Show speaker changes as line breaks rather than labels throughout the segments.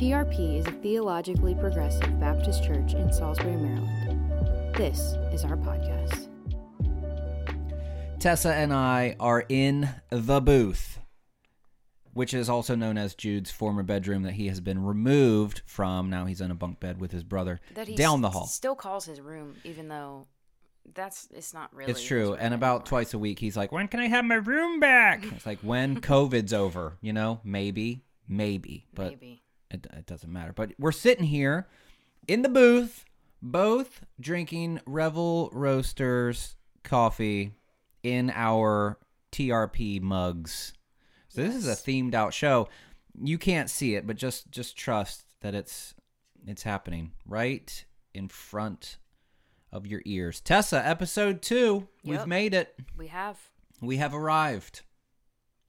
TRP is a theologically progressive Baptist church in Salisbury, Maryland. This is our podcast.
Tessa and I are in the booth, which is also known as Jude's former bedroom that he has been removed from. Now he's in a bunk bed with his brother
That he
down the hall.
Still calls his room, even though that's it's not really.
It's true. And about
anymore.
twice a week, he's like, When can I have my room back? It's like, when COVID's over, you know? Maybe, maybe. But
Maybe.
It, it doesn't matter. But we're sitting here in the booth, both drinking Revel Roasters coffee in our TRP mugs. So this is a themed out show. You can't see it, but just just trust that it's it's happening right in front of your ears. Tessa, episode 2. We've made it.
We have.
We have arrived.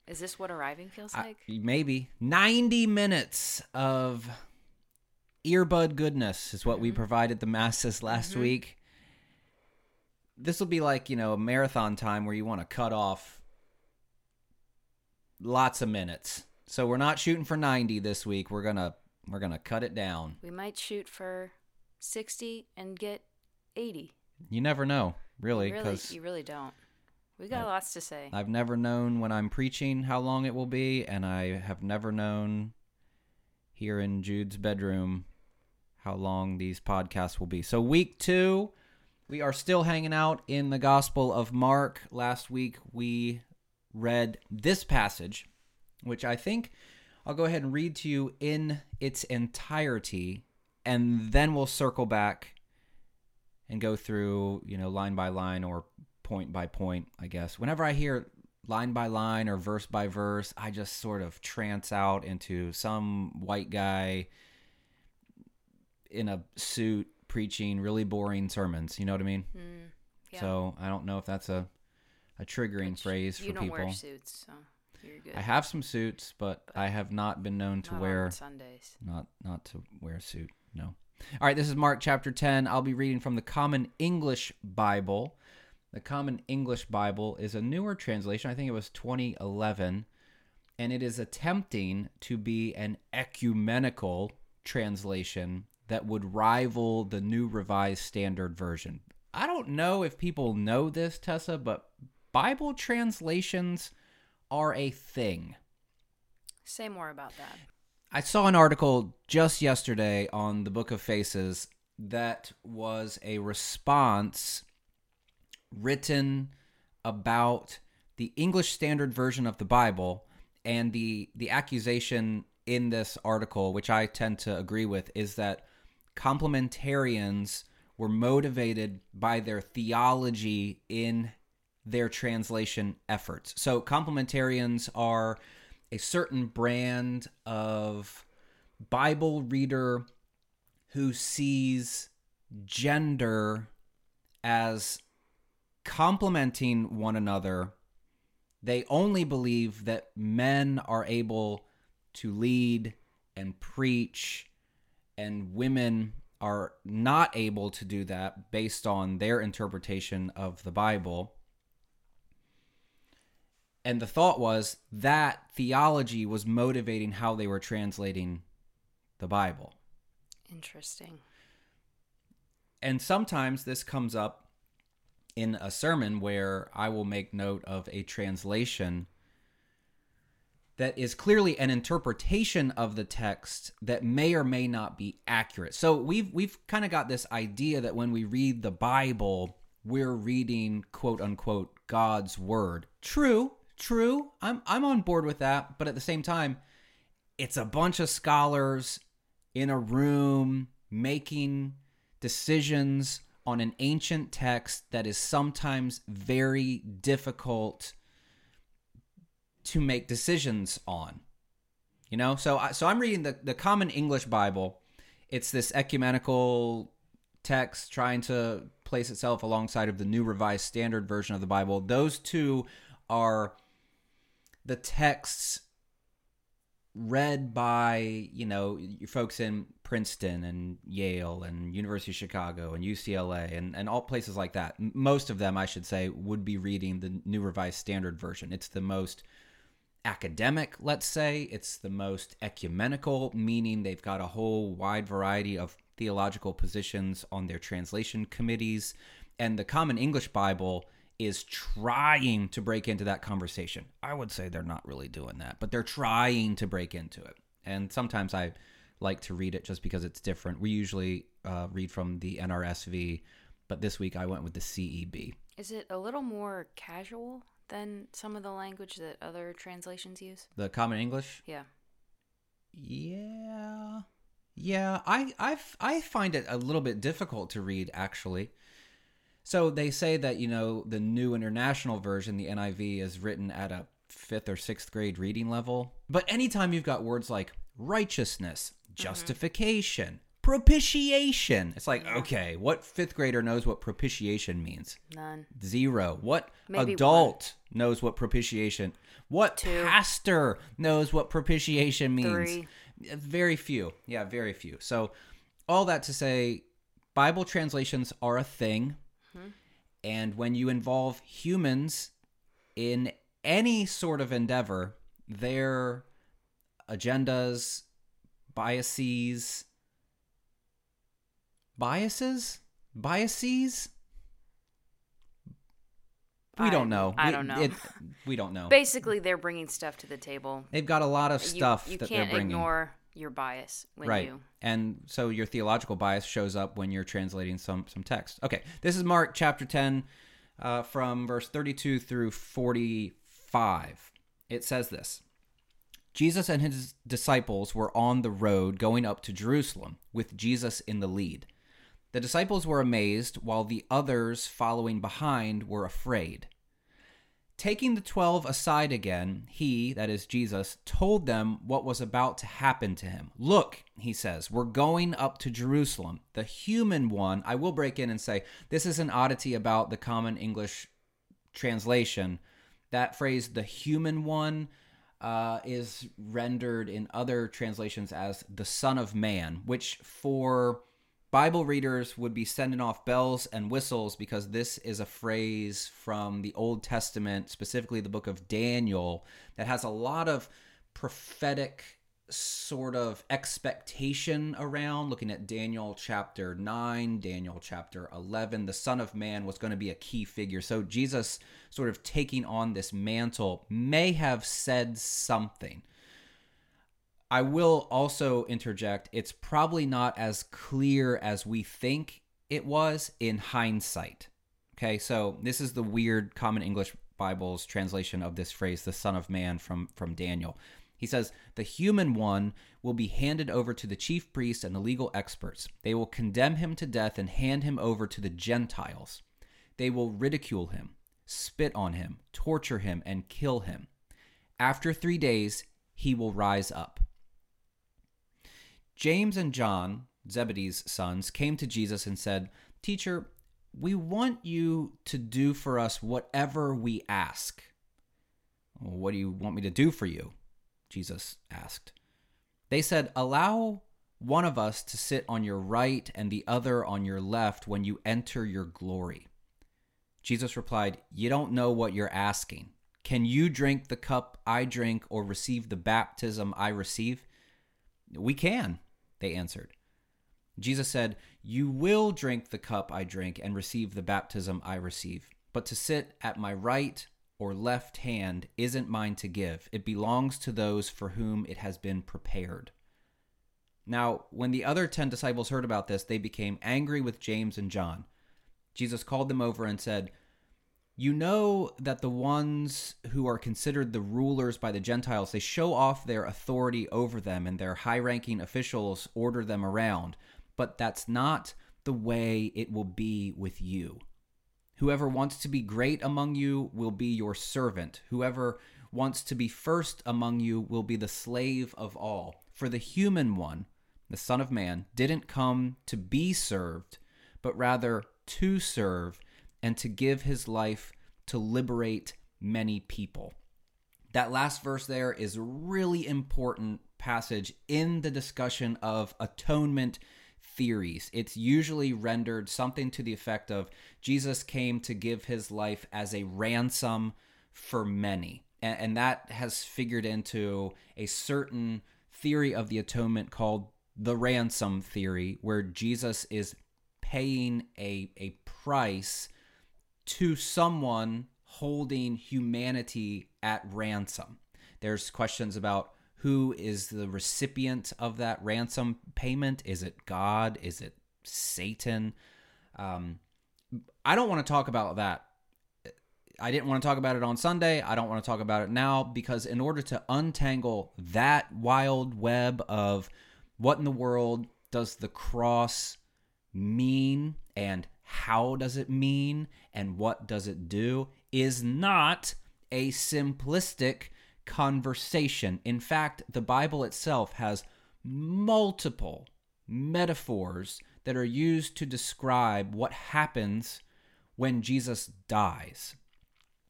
Is this what arriving feels
I-
like?
maybe 90 minutes of earbud goodness is what we mm-hmm. provided the masses last mm-hmm. week. This will be like, you know, a marathon time where you want to cut off lots of minutes. So we're not shooting for 90 this week. We're going to we're going to cut it down.
we might shoot for sixty and get eighty.
You never know, really,
You really,
cuz
you really don't. We got
I-
lots to say.
I've never known when I'm preaching how long it will be, and I have never known here in Jude's bedroom how long these podcasts will be. So, week two, we are still hanging out in the Gospel of Mark. Last week, we read this passage, which I think I'll go ahead and read to you in its entirety, and then we'll circle back and go through, you know, line by line or point by point, I guess. Whenever I hear line by line or verse by verse, I just sort of trance out into some white guy in a suit preaching really boring sermons. You know what I mean?
Mm, yeah.
So I don't know if that's a a triggering
Which
phrase
you
for
don't
people.
wear suits, so you're good.
I have some suits, but I have not been known to wear
Sundays.
not not to wear a suit. No. All right, this is Mark chapter 10. I'll be reading from the Common English Bible. The Common English Bible is a newer translation. I think it was 2011, and it is attempting to be an ecumenical translation that would rival the New Revised Standard Version. I don't know if people know this, Tessa, but Bible translations are a thing.
Say more about that.
I saw an article just yesterday on the Book of Faces that was a response written about the English Standard Version of the Bible and the the accusation in this article which I tend to agree with is that complementarians were motivated by their theology in their translation efforts. So complementarians are a certain brand of Bible reader who sees gender as complementing one another. They only believe that men are able to lead and preach, and women are not able to do that based on their interpretation of the Bible. And the thought was that theology was motivating how they were translating the Bible.
Interesting.
And sometimes this comes up in a sermon where I will make note of a translation that is clearly an interpretation of the text that may or may not be accurate. So we've we've kind of got this idea that when we read the Bible, we're reading quote unquote God's word. True, true. I'm I'm on board with that, but at the same time, it's a bunch of scholars in a room making decisions on an ancient text that is sometimes very difficult to make decisions on. You know, so I, so I'm reading the the Common English Bible. It's this ecumenical text trying to place itself alongside of the New Revised Standard Version of the Bible. Those two are the texts read by you know folks in Princeton and Yale and University of Chicago and UCLA and, and all places like that. Most of them, I should say, would be reading the New Revised Standard Version. It's the most academic, let's say. It's the most ecumenical, meaning they've got a whole wide variety of theological positions on their translation committees. And the Common English Bible is trying to break into that conversation. I would say they're not really doing that, but they're trying to break into it. And sometimes I like to read it just because it's different. We usually uh, read from the NRSV, but this week I went with the CEB.
Is it a little more casual than some of the language that other translations use?
The Common English?
Yeah.
Yeah. Yeah, I I I find it a little bit difficult to read actually. So they say that, you know, the new international version, the NIV is written at a 5th or 6th grade reading level. But anytime you've got words like righteousness, mm-hmm. justification, propitiation. It's like, okay, what fifth grader knows what propitiation means?
None.
Zero. What
Maybe
adult knows what propitiation? What
Two.
pastor knows what propitiation means?
Three.
Very few. Yeah, very few. So, all that to say, Bible translations are a thing. And when you involve humans in any sort of endeavor, their agendas, biases, biases, biases. We
I-
don't know.
I
We-
don't know.
It, we don't know.
Basically, they're bringing stuff to the table.
They've got a lot of
You-
stuff
you,
that
can't
they're bringing.
ignore your bias when
right.
you.
and so your theological bias shows up when you're translating some some text. Okay this is mark chapter 10 uh, from verse 32 through 45 it says this jesus and his disciples were on the road going up to jerusalem with jesus in the lead. The disciples were amazed while the others following behind were afraid Taking the twelve aside again, he, that is Jesus, told them what was about to happen to him. Look, he says, we're going up to Jerusalem. The human one, I will break in and say, this is an oddity about the common English translation. That phrase, the human one, uh, is rendered in other translations as the Son of Man, which for Bible readers would be sending off bells and whistles because this is a phrase from the Old Testament, specifically the book of Daniel, that has a lot of prophetic sort of expectation around looking at Daniel chapter 9, Daniel chapter 11. The Son of Man was going to be a key figure. So Jesus, sort of taking on this mantle, may have said something. I will also interject, it's probably not as clear as we think it was in hindsight. Okay, so this is the weird Common English Bible's translation of this phrase, the Son of Man from, from Daniel. He says, The human one will be handed over to the chief priests and the legal experts. They will condemn him to death and hand him over to the Gentiles. They will ridicule him, spit on him, torture him, and kill him. After three days, he will rise up. James and John, Zebedee's sons, came to Jesus and said, Teacher, we want you to do for us whatever we ask. What do you want me to do for you? Jesus asked. They said, Allow one of us to sit on your right and the other on your left when you enter your glory. Jesus replied, You don't know what you're asking. Can you drink the cup I drink or receive the baptism I receive? We can, they answered. Jesus said, You will drink the cup I drink and receive the baptism I receive. But to sit at my right or left hand isn't mine to give. It belongs to those for whom it has been prepared. Now, when the other ten disciples heard about this, they became angry with James and John. Jesus called them over and said, You know that the ones who are considered the rulers by the Gentiles, they show off their authority over them, and their high ranking officials order them around. But that's not the way it will be with you. Whoever wants to be great among you will be your servant. Whoever wants to be first among you will be the slave of all. For the human one, the Son of Man, didn't come to be served, but rather to serve and to give his life to liberate many people. That last verse there is a really important passage in the discussion of atonement theories. It's usually rendered something to the effect of Jesus came to give his life as a ransom for many. and, and that has figured into a certain theory of the atonement called the ransom theory, where Jesus is paying a a price to someone holding humanity at ransom. There's questions about who is the recipient of that ransom payment. Is it God? Is it Satan? Um, I don't want to talk about that. I didn't want to talk about it on Sunday. I don't want to talk about it now because, in order to untangle that wild web of what in the world does the cross mean and how does it mean and what does it do, is not a simplistic conversation. In fact, the Bible itself has multiple metaphors that are used to describe what happens when Jesus dies.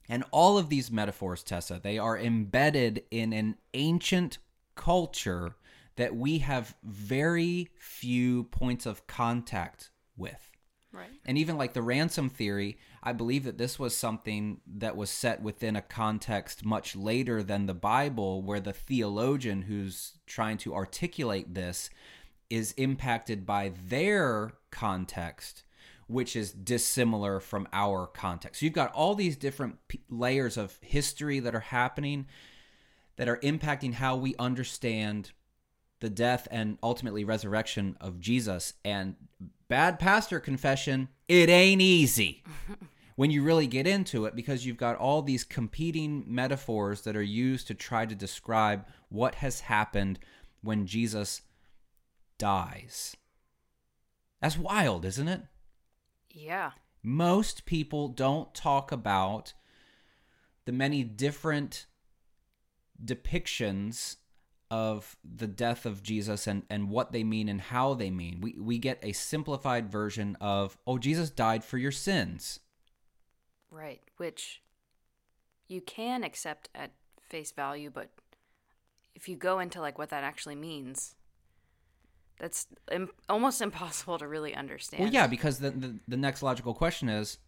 And all of these metaphors, Tessa, they are embedded in an ancient culture that we have very few points of contact with.
Right.
And even like the ransom theory, I believe that this was something that was set within a context much later than the Bible, where the theologian who's trying to articulate this is impacted by their context, which is dissimilar from our context. So You've got all these different p- layers of history that are happening that are impacting how we understand the death and ultimately resurrection of Jesus. And bad pastor confession, it ain't easy when you really get into it because you've got all these competing metaphors that are used to try to describe what has happened when Jesus dies. That's wild, isn't it?
Yeah.
Most people don't talk about the many different depictions of the death of Jesus and, and what they mean and how they mean. We, we get a simplified version of, oh, Jesus died for your sins.
Right. Which you can accept at face value, but if you go into like what that actually means, that's Im- almost impossible to really understand.
Well, yeah, because the, the, the next logical question is,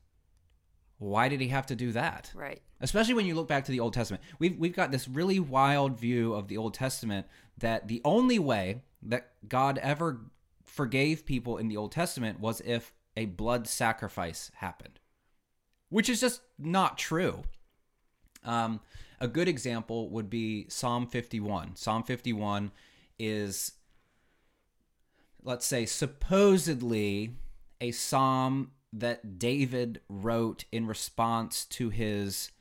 why did he have to do that?
Right.
Especially when you look back to the Old Testament. We've, we've got this really wild view of the Old Testament that the only way that God ever forgave people in the Old Testament was if a blood sacrifice happened, which is just not true. Um, a good example would be Psalm 51. Psalm 51 is, let's say, supposedly a psalm that David wrote in response to his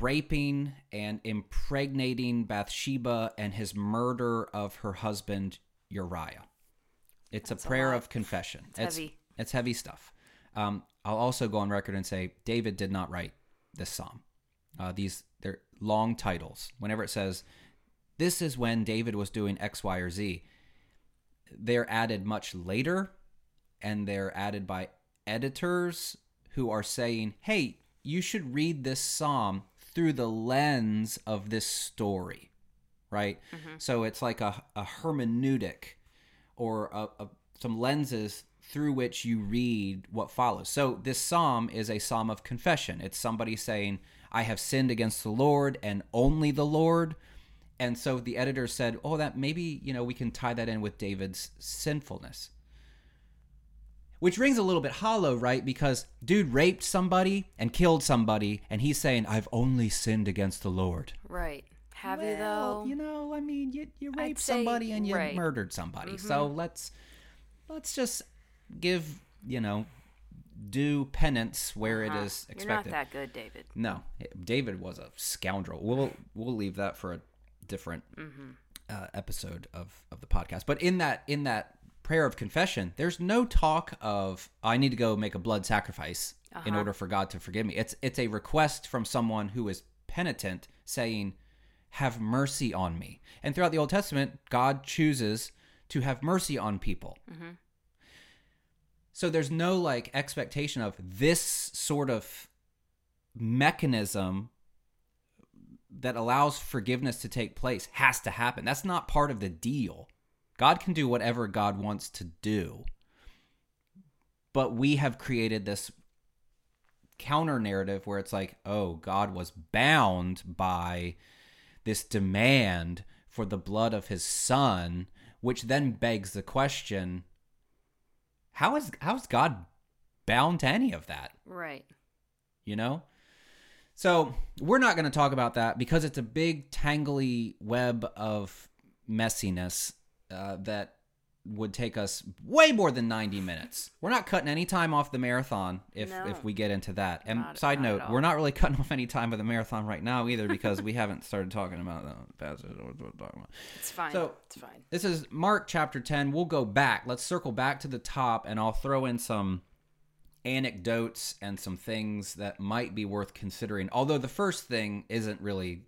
raping and impregnating Bathsheba and his murder of her husband Uriah. It's
That's
a
a
prayer
lot.
of confession.
It's heavy.
It's heavy stuff. Um, I'll also go on record and say David did not write this psalm. Uh, these they're long titles. Whenever it says this is when David was doing X, Y, or Z, they're added much later, and they're added by editors who are saying, "Hey, you should read this psalm through the lens of this story." Right? Mm-hmm. So it's like a, a hermeneutic or a, a, some lenses through which you read what follows. So this psalm is a psalm of confession. It's somebody saying, "I have sinned against the Lord and only the Lord." And so the editor said, "Oh, that maybe, you know, we can tie that in with David's sinfulness." Which rings a little bit hollow, right? Because dude raped somebody and killed somebody and he's saying, "I've only sinned against the Lord."
Right. Have you though?
You know, I mean, you you raped
say-
somebody and you
right. Mm-hmm.
murdered somebody. So let's let's just give you know due penance where
Uh-huh.
it is expected.
You're not that good, David.
No, David was a scoundrel. We'll we'll leave that for a different
Mm-hmm.
uh, episode of of the podcast. But in that in that prayer of confession, there's no talk of I need to go make a blood sacrifice in
Uh-huh.
order for God to forgive me. It's it's a request from someone who is penitent saying, "Have mercy on me." And throughout the Old Testament, God chooses to have mercy on people. So there's no like expectation of this sort of mechanism that allows forgiveness to take place has to happen. That's not part of the deal. God can do whatever God wants to do. But we have created this counter narrative where it's like, oh, God was bound by this demand for the blood of his son, which then begs the question how is how is God bound to any of that?
Right.
You know? So we're not going to talk about that because it's a big tangly web of messiness uh, that would take us way more than 90 minutes. We're not cutting any time off the marathon if
No.
if we get into that. And
Not-
side
not
note, we're not really cutting off any time of the marathon right now either because we haven't started talking about the passage or what we're talking about.
It's fine.
So-
it's fine.
This is Mark chapter 10. We'll go back. Let's circle back to the top and I'll throw in some anecdotes and some things that might be worth considering. Although the first thing isn't really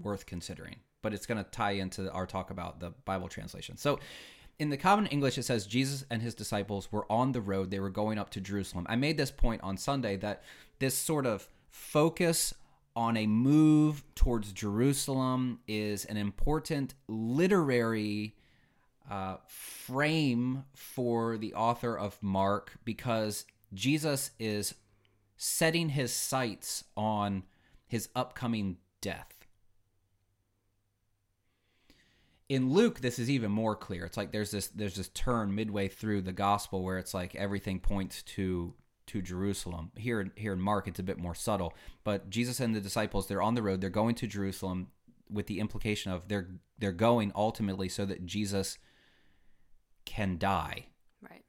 worth considering, but it's going to tie into our talk about the Bible translation. So, in the common English, it says Jesus and his disciples were on the road. They were going up to Jerusalem. I made this point on Sunday that this sort of focus on a move towards Jerusalem is an important literary uh, frame for the author of Mark because Jesus is setting his sights on his upcoming death. In Luke, this is even more clear. It's like there's this there's this turn midway through the gospel where it's like everything points to to Jerusalem. Here here in Mark, it's a bit more subtle. But Jesus and the disciples, they're on the road. They're going to Jerusalem with the implication of they're they're going ultimately so that Jesus can die.
Right.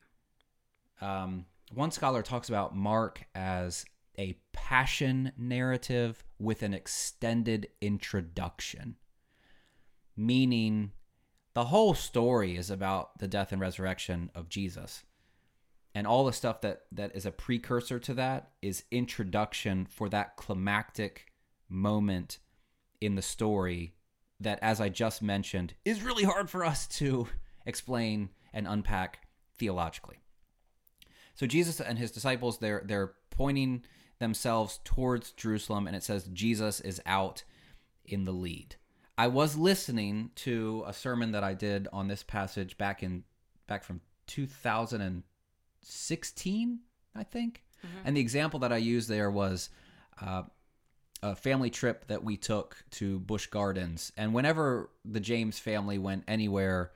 Um, one scholar talks about Mark as a passion narrative with an extended introduction, meaning the whole story is about the death and resurrection of Jesus. And all the stuff that, that is a precursor to that is introduction for that climactic moment in the story that, as I just mentioned, is really hard for us to explain and unpack theologically. So Jesus and his disciples they're they're pointing themselves towards Jerusalem and it says Jesus is out in the lead. I was listening to a sermon that I did on this passage back in back from 2016, I think. And the example that I used there was uh, a family trip that we took to Busch Gardens. And whenever the James family went anywhere,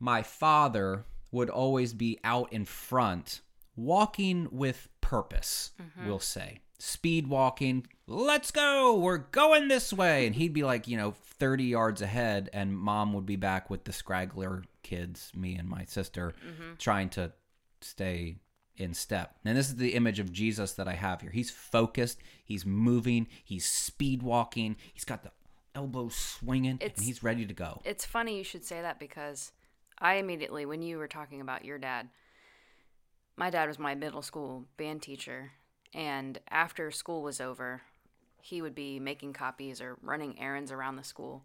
my father would always be out in front, walking with purpose, we'll say. Speed walking, let's go, we're going this way. And he'd be like, you know, 30 yards ahead, and mom would be back with the scraggler kids, me and my sister, mm-hmm. trying to stay in step. And this is the image of Jesus that I have here. He's focused, he's moving, he's speed walking, he's got the elbows swinging,
It's-
and he's ready to go.
It's funny you should say that because I immediately, when you were talking about your dad, my dad was my middle school band teacher. And after school was over, he would be making copies or running errands around the school.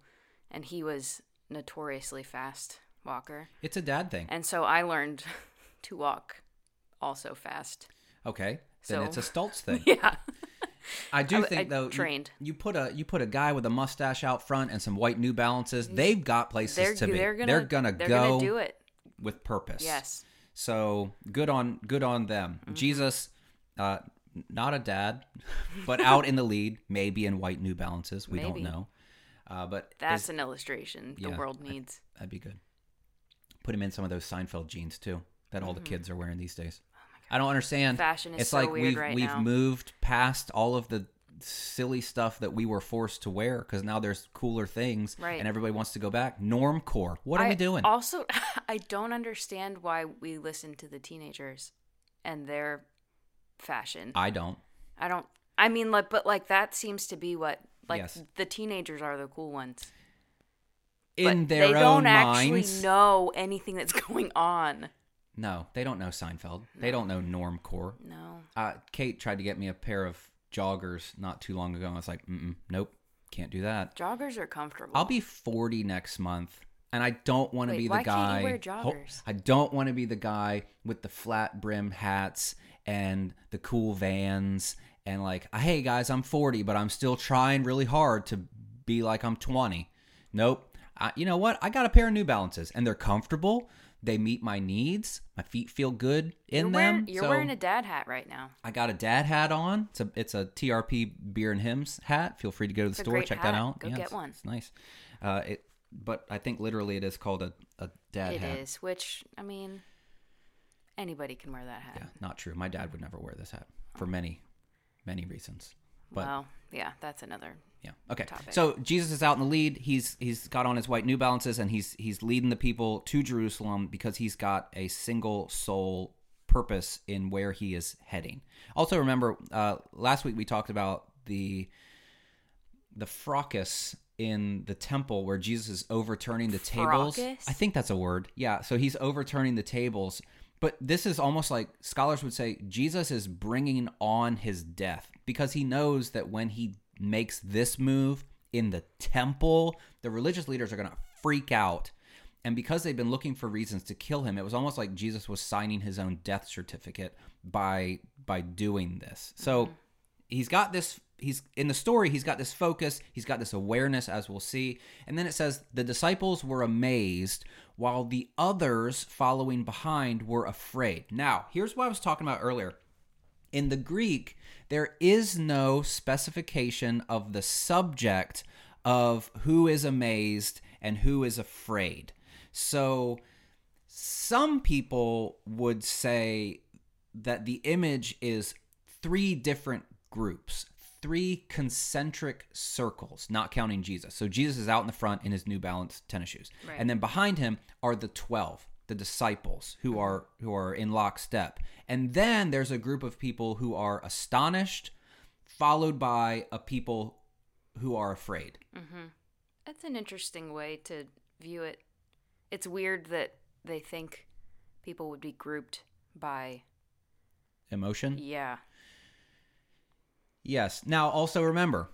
And he was notoriously fast walker.
It's a dad thing.
And so I learned to walk also fast.
Okay, then
So-
it's a Stultz thing.
Yeah.
I do
I-
think
I
though, you-
trained.
You, put a you put a guy with a mustache out front and some white New Balances. They've got places
They're,
to be.
they're gonna
they're gonna
they're
go
gonna do it.
with purpose.
Yes.
So good on good on them.
Mm-hmm.
Jesus, uh, not a dad, but out in the lead, maybe in white New Balances. We
Maybe.
don't know. Uh, but
That's an illustration the
Yeah,
world
I-
needs.
that'd be good. Put him in some of those Seinfeld jeans too that all the kids are wearing these days. I don't understand.
Mm-hmm. Oh Fashion is
it's
so
like
weird
we've
right
we've
now.
moved past all of the silly stuff that we were forced to wear because now there's cooler things
Right.
and everybody wants to go back. Normcore. What are
I
we doing?
Also, I don't understand why we listen to the teenagers and their fashion.
I don't.
I don't. I mean, like, but like that seems to be what like
Yes.
the teenagers are the cool ones.
In
but
their
they
own
don't actually
minds.
know anything that's going on.
No, they don't know Seinfeld. They don't know Normcore.
No.
Uh, Kate tried to get me a pair of joggers not too long ago. and I was like, Mm-mm, nope, can't do that.
Joggers are comfortable.
I'll be 40 next month, and I don't want to be the
why
guy.
can't you wear joggers?
I don't want to be the guy with the flat brim hats and the cool vans and like, hey guys, I'm 40, but I'm still trying really hard to be like I'm 20. Nope. I, you know what? I got a pair of New Balances, and they're comfortable. They meet my needs. My feet feel good in
you're
them.
You're
so
wearing a dad hat right now.
I got a dad hat on. It's a it's a TRP beer and hymns hat. Feel free to go to the
It's
store check that
hat.
out.
Go
Yeah,
get
it's-
one.
It's nice. Uh, it but I think literally it is called a, a dad
It
hat.
is, which I mean, anybody can wear that hat.
Yeah, not true. My dad would never wear this hat for many many reasons. But
well, yeah, that's another.
Yeah. Okay.
topic.
So Jesus is out in the lead. He's he's got on his white New Balances and he's he's leading the people to Jerusalem because he's got a single sole purpose in where he is heading. Also, remember uh, last week we talked about the the fracas in the temple where Jesus is overturning the tables.
Fracas?
I think that's a word. Yeah. So he's overturning the tables. But this is almost like scholars would say Jesus is bringing on his death because he knows that when he makes this move in the temple, the religious leaders are going to freak out. And because they've been looking for reasons to kill him, it was almost like Jesus was signing his own death certificate by by doing this. So mm-hmm. he's got this he's in the story he's got this focus he's got this awareness as we'll see and then it says the disciples were amazed while the others following behind were afraid. Now here's what i was talking about earlier. In the greek there is no specification of the subject of who is amazed and who is afraid. So some people would say that the image is three different groups, three concentric circles, not counting Jesus. So Jesus is out in the front in his New Balance tennis shoes,
Right.
and then behind him are the twelve, the disciples who are who are in lockstep, and then there's a group of people who are astonished, followed by a people who are afraid. Mm-hmm.
That's an interesting way to view it. It's weird that they think people would be grouped by
Emotion.
yeah.
Yes. Now, also remember,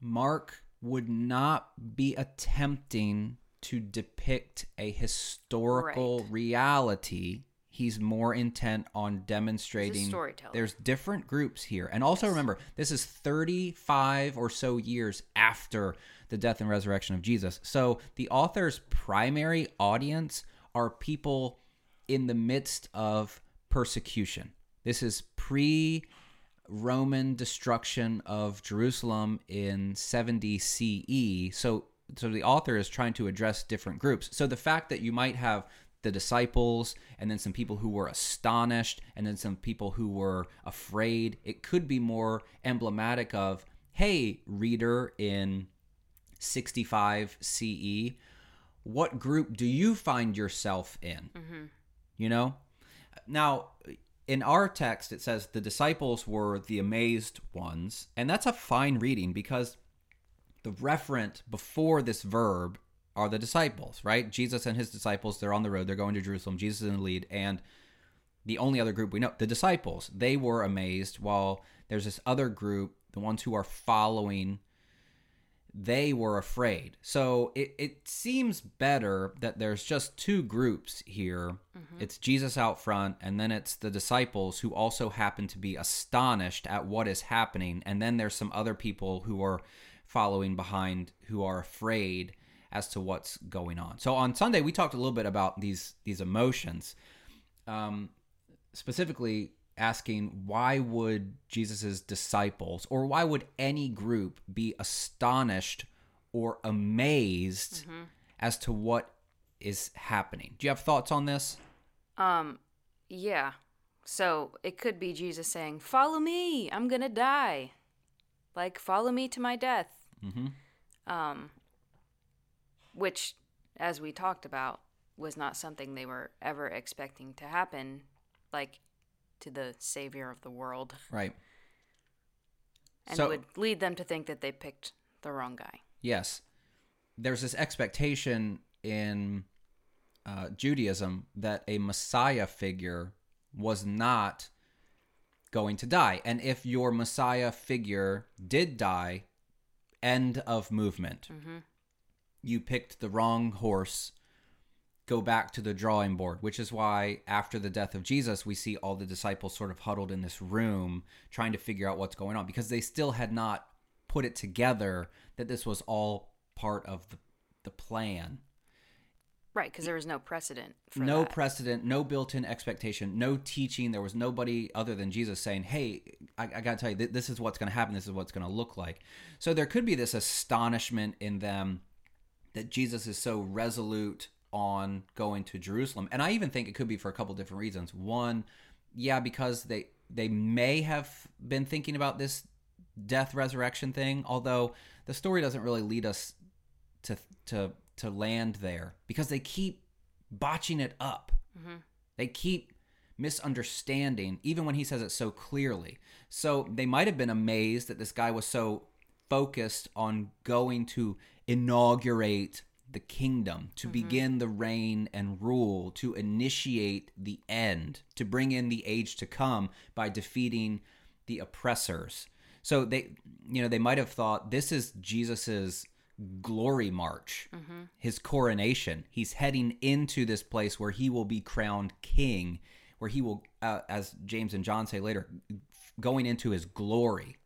Mark would not be attempting to depict a historical
Right.
reality. He's more intent on demonstrating there's different groups here. And also remember, this is 35 or so years after the death and resurrection of Jesus. So the author's primary audience are people in the midst of persecution. This is pre Roman destruction of Jerusalem in 70 CE. So so the author is trying to address different groups. So the fact that you might have the disciples and then some people who were astonished and then some people who were afraid, it could be more emblematic of, hey, reader in 65 CE, what group do you find yourself in? Mm-hmm. You know? Now, in our text, it says the disciples were the amazed ones. And that's a fine reading because the referent before this verb are the disciples, right? Jesus and his disciples, they're on the road, they're going to Jerusalem, Jesus is in the lead. And the only other group we know, the disciples, they were amazed, while there's this other group, the ones who are following they were afraid. So it, it seems better that there's just two groups here. It's Jesus out front, and then it's the disciples who also happen to be astonished at what is happening. And then there's some other people who are following behind who are afraid as to what's going on. So on Sunday, we talked a little bit about these these emotions. Um, specifically asking why would Jesus's disciples or why would any group be astonished or amazed as to what is happening. Do you have thoughts on this?
Um, yeah. So it could be Jesus saying, "Follow me. I'm gonna die. Like, follow me to my death."
Mm-hmm.
Um, which, as we talked about, was not something they were ever expecting to happen, like to the savior of the world,
Right.
and
So-
would lead them to think that they picked the wrong guy.
Yes. There's this expectation in uh, Judaism that a Messiah figure was not going to die. And if your Messiah figure did die, end of movement. You picked the wrong horse. Go back to the drawing board, which is why after the death of Jesus, we see all the disciples sort of huddled in this room trying to figure out what's going on because they still had not put it together that this was all part of the, the plan.
Right, because there was no precedent for
no
that.
precedent, no built-in expectation, no teaching. There was nobody other than Jesus saying, "Hey, I, I got to tell you, th- this is what's going to happen. This is what's going to look like." So there could be this astonishment in them that Jesus is so resolute on going to Jerusalem, and I even think it could be for a couple different reasons. One, yeah, because they they may have been thinking about this death resurrection thing, although the story doesn't really lead us to to to land there because they keep botching it up. Mm-hmm. They keep misunderstanding, even when he says it so clearly. So they might have been amazed that this guy was so focused on going to inaugurate the kingdom, to begin the reign and rule, to initiate the end, to bring in the age to come by defeating the oppressors. So they, you know, they might have thought this is Jesus's glory march, his coronation. He's heading into this place where he will be crowned king, where he will, uh, as James and John say later, going into his glory.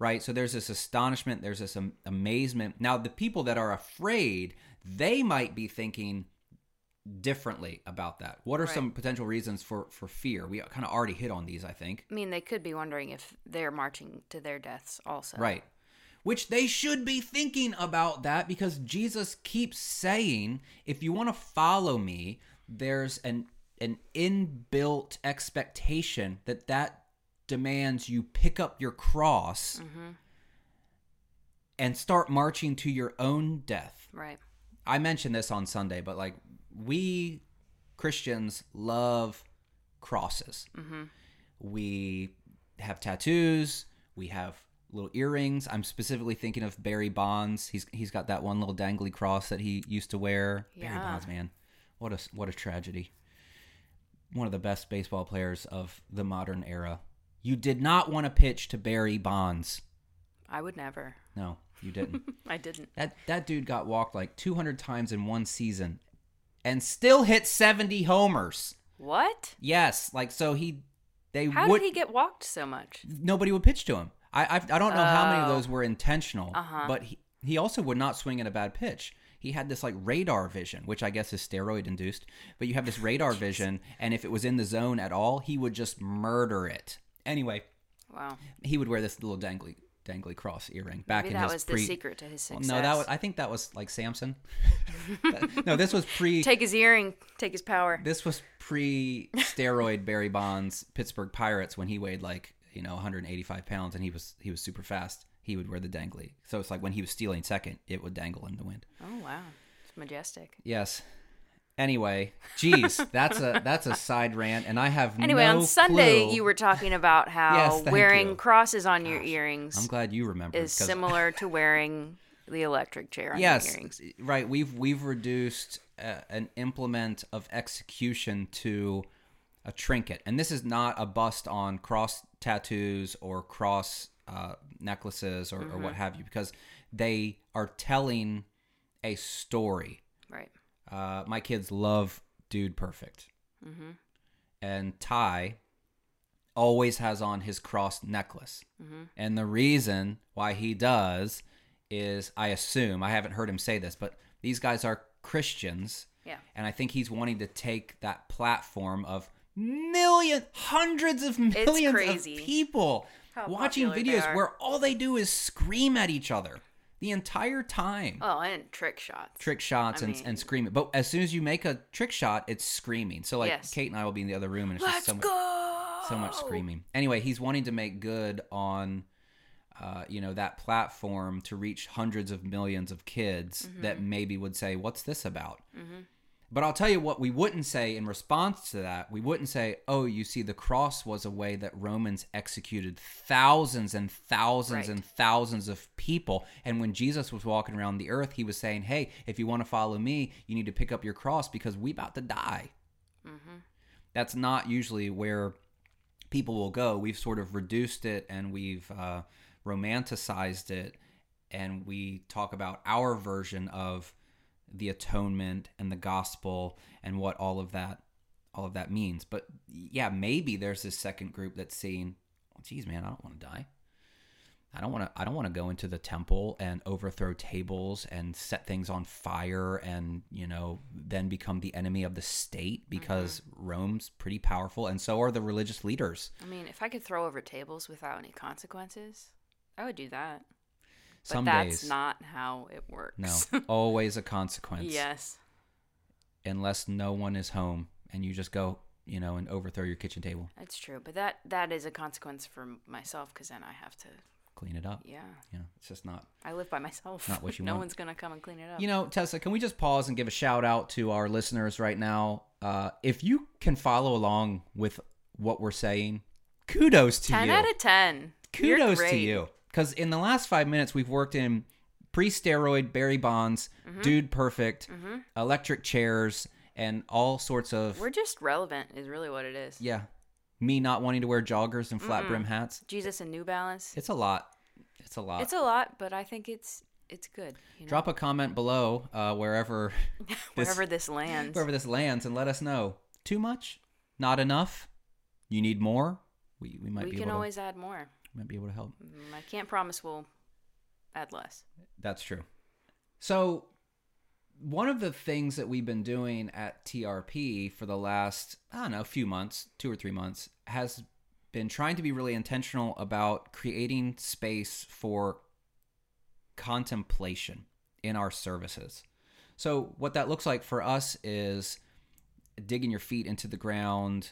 Right? So there's this astonishment, there's this am- amazement. Now, the people that are afraid, they might be thinking differently about that. What are
Right.
some potential reasons for for fear? We kind of already hit on these, I think.
I mean, they could be wondering if they're marching to their deaths also.
Right. Which they should be thinking about that because Jesus keeps saying, if you want to follow me, there's an an inbuilt expectation that that demands you pick up your cross mm-hmm. and start marching to your own death.
Right.
I mentioned this on Sunday, but like we Christians love crosses. Mm-hmm. We have tattoos. We have little earrings. I'm specifically thinking of Barry Bonds. He's he's got that one little dangly cross that he used to wear. Barry Bonds, man, what a what a tragedy. One of the best baseball players of the modern era. You did not want to pitch to Barry Bonds.
I would never.
No, you didn't.
I didn't.
That that dude got walked like 200 times in one season and still hit 70 homers.
What?
Yes, like so he they
How
would
did he get walked so much?
nobody would pitch to him. I I, I don't know how many of
Oh.
those were intentional,
Uh-huh.
but he he also would not swing at a bad pitch. He had this like radar vision, which I guess is steroid induced, but you have this radar vision and if it was in the zone at all, he would just murder it. Anyway,
Wow.
he would wear this little dangly dangly cross earring back
Maybe
in
that
his
was
pre
the secret to his
Well,
success.
no, that was I think that was like Samson. no, this was pre
Take his earring, take his power.
this was pre steroid Barry Bonds Pittsburgh Pirates when he weighed like you know 185 pounds and he was he was super fast. He would wear the dangly. So it's like when he was stealing second, it would dangle in the wind.
Oh wow, it's majestic.
Yes. Anyway, geez, that's a that's a side rant, and I have
Anyway,
no
on Sunday
clue.
you were talking about how
Yes,
wearing
you.
crosses on your earrings
I'm glad you remembered.
is
'cause-
similar to wearing the electric chair on
yes,
your earrings.
right. We've we've reduced uh, an implement of execution to a trinket, and this is not a bust on cross tattoos or cross uh, necklaces or, or what have you, because they are telling a story.
Right.
Uh, my kids love Dude Perfect, and Ty always has on his cross necklace, and the reason why he does is, I assume, I haven't heard him say this, but these guys are Christians,
Yeah.
and I think he's wanting to take that platform of million, hundreds hundreds of millions of people
how
watching videos where all they do is scream at each other the entire time
Oh, and trick shots.
trick shots
I
and,
mean-
and screaming. But as soon as you make a trick shot, it's screaming. So like
Yes.
Kate and I will be in the other room and it's
Let's
just so much,
go.
so much screaming. Anyway, he's wanting to make good on uh, you know that platform to reach hundreds of millions of kids
Mm-hmm.
that maybe would say, "What's this about?" But I'll tell you what we wouldn't say in response to that. We wouldn't say, "Oh, you see, the cross was a way that Romans executed thousands and thousands
Right.
and thousands of people." And when Jesus was walking around the earth, he was saying, "Hey, if you want to follow me, you need to pick up your cross because we about to die." That's not usually where people will go. We've sort of reduced it and we've uh, romanticized it, and we talk about our version of the atonement and the gospel and what all of that all of that means. But yeah, maybe there's this second group that's saying, oh, "Geez, man, I don't want to die." I don't want to I don't want to go into the temple and overthrow tables and set things on fire and, you know, then become the enemy of the state because mm-hmm. Rome's pretty powerful and so are the religious leaders.
I mean, if I could throw over tables without any consequences, I would do that. But
Some
that's
days
not how it works.
no, always a consequence.
yes.
Unless no one is home and you just go, you know, and overthrow your kitchen table,
That's true, but that that is a consequence for myself because then I have to.
clean it up.
Yeah,
Yeah, it's just not
I live by myself.
Not what you
no
want.
one's gonna come and clean it up.
You know, Tessa, can we just pause and give a shout out to our listeners right now? Uh, if you can follow along with what we're saying, kudos to
ten
you.
out of ten. You're
kudos to you. Because in the last five minutes, we've worked in pre steroid Barry Bonds,
Mm-hmm.
Dude Perfect, electric chairs, and all sorts of.
We're just relevant, is really what it is.
yeah. Me not wanting to wear joggers and flat brim hats.
Jesus and New Balance.
It's a lot. It's a lot.
It's a lot, but I think it's it's good. You know?
Drop a comment below uh, wherever this,
wherever this lands.
wherever this lands and let us know. Too much? Not enough? You need more? We, we might
we
be
can
able
always add more.
Might be able to help.
Mm, I can't promise we'll add less.
That's true. So, one of the things that we've been doing at TRP for the last, I don't know, a few months, two or three months, has been trying to be really intentional about creating space for contemplation in our services. So, what that looks like for us is digging your feet into the ground,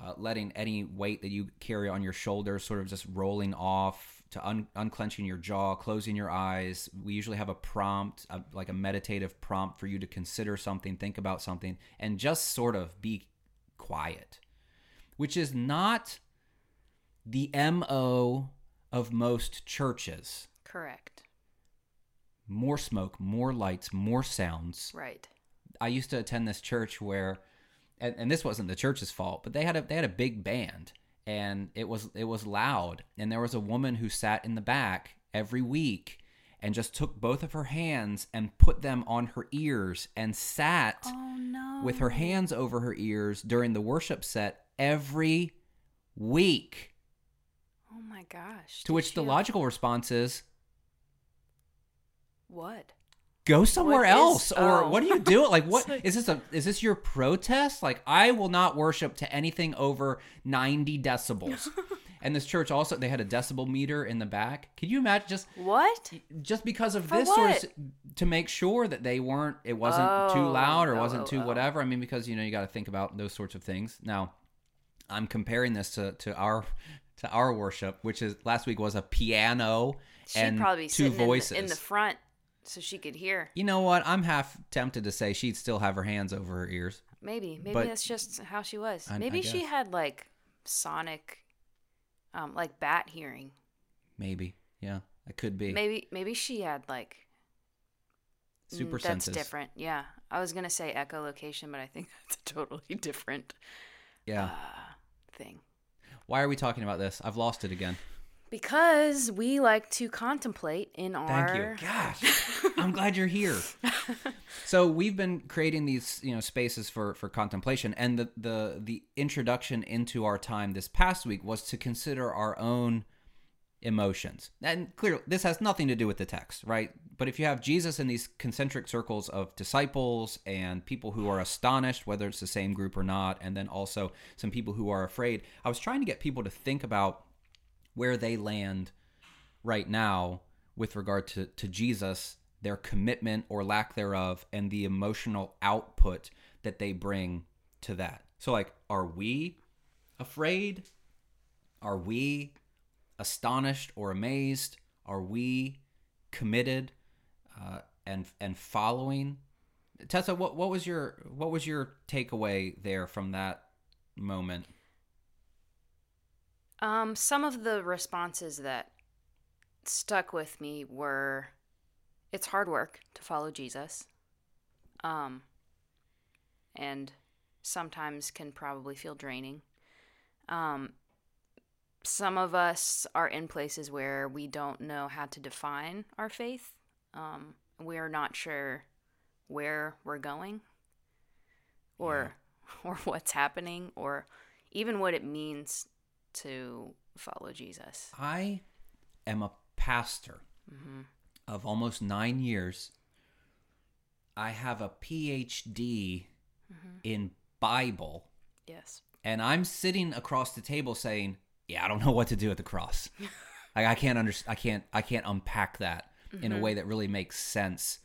uh, letting any weight that you carry on your shoulders sort of just rolling off to un- unclenching your jaw, closing your eyes. We usually have a prompt, a, like a meditative prompt for you to consider something, think about something, and just sort of be quiet, which is not the MO of most churches.
Correct.
More smoke, more lights, more sounds.
Right.
I used to attend this church where, and, and this wasn't the church's fault, but they had a they had a big band and it was it was loud and there was a woman who sat in the back every week and just took both of her hands and put them on her ears and sat
Oh no.
with her hands over her ears during the worship set every week.
Oh my gosh.
To which the logical response is
What?
Go somewhere
is-
else or
oh.
what are you doing like what is this a is this your protest? Like i will not worship to anything over 90 decibels. And this church also they had a decibel meter in the back. Can you imagine just
What?
just because of
For
this sort of to make sure that they weren't it wasn't too
Oh,
loud or
oh,
wasn't
oh,
too
oh.
whatever? I mean because you know you got to think about those sorts of things. Now i'm comparing this to to our to our worship which is last week was a piano
She'd
and
probably
two
sitting in the-
voices
in the front so she could hear.
you know what? I'm half tempted to say she'd still have her hands over her ears.
Maybe. Maybe
But-
that's just how she was.
I- I
Maybe she had like sonic um like bat hearing.
Maybe. Yeah, that could be.
Maybe maybe she had like mm,
Super
That's
senses.
different. Yeah. I was going to say echolocation, but I think that's a totally different
Yeah.
uh, thing.
Why are we talking about this? I've lost it again.
Because we like to contemplate in our
Thank you. Gosh, I'm glad you're here. So we've been creating these, you know, spaces for for contemplation, and the the the introduction into our time this past week was to consider our own emotions. And clearly, this has nothing to do with the text, right? But if you have Jesus in these concentric circles of disciples and people who are astonished, whether it's the same group or not, and then also some people who are afraid, I was trying to get people to think about where they land right now with regard to, to Jesus, their commitment or lack thereof, and the emotional output that they bring to that. So, like, are we afraid? Are we astonished or amazed? Are we committed uh, and and following? Tessa, what what was your what was your takeaway there from that moment?
Um, some of the responses that stuck with me were it's hard work to follow Jesus. Um, and sometimes can probably feel draining. Um, some of us are in places where we don't know how to define our faith. Um, we're not sure where we're going or or what's happening or even what it means to follow Jesus.
I am a pastor mm-hmm. of almost nine years, I have a PhD mm-hmm. in Bible,
Yes.
and I'm sitting across the table saying, "Yeah, I don't know what to do at the cross. like, I can't under, I can't, I can't unpack that in a mm-hmm. way that really makes sense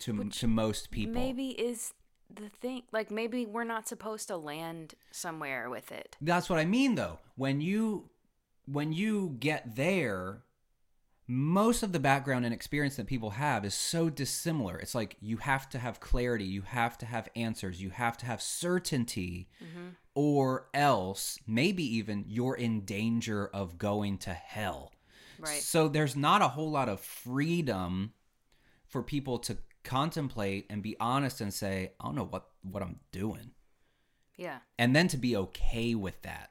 to to most people."
Maybe is the thing like maybe we're not supposed to land somewhere with it.
That's what I mean though. When you when you get there, most of the background and experience that people have is so dissimilar. It's like you have to have clarity, you have to have answers, you have to have certainty mm-hmm. or else maybe even you're in danger of going to hell.
Right.
So there's not a whole lot of freedom for people to contemplate and be honest and say, I don't know what what I'm doing.
Yeah.
And then to be okay with that.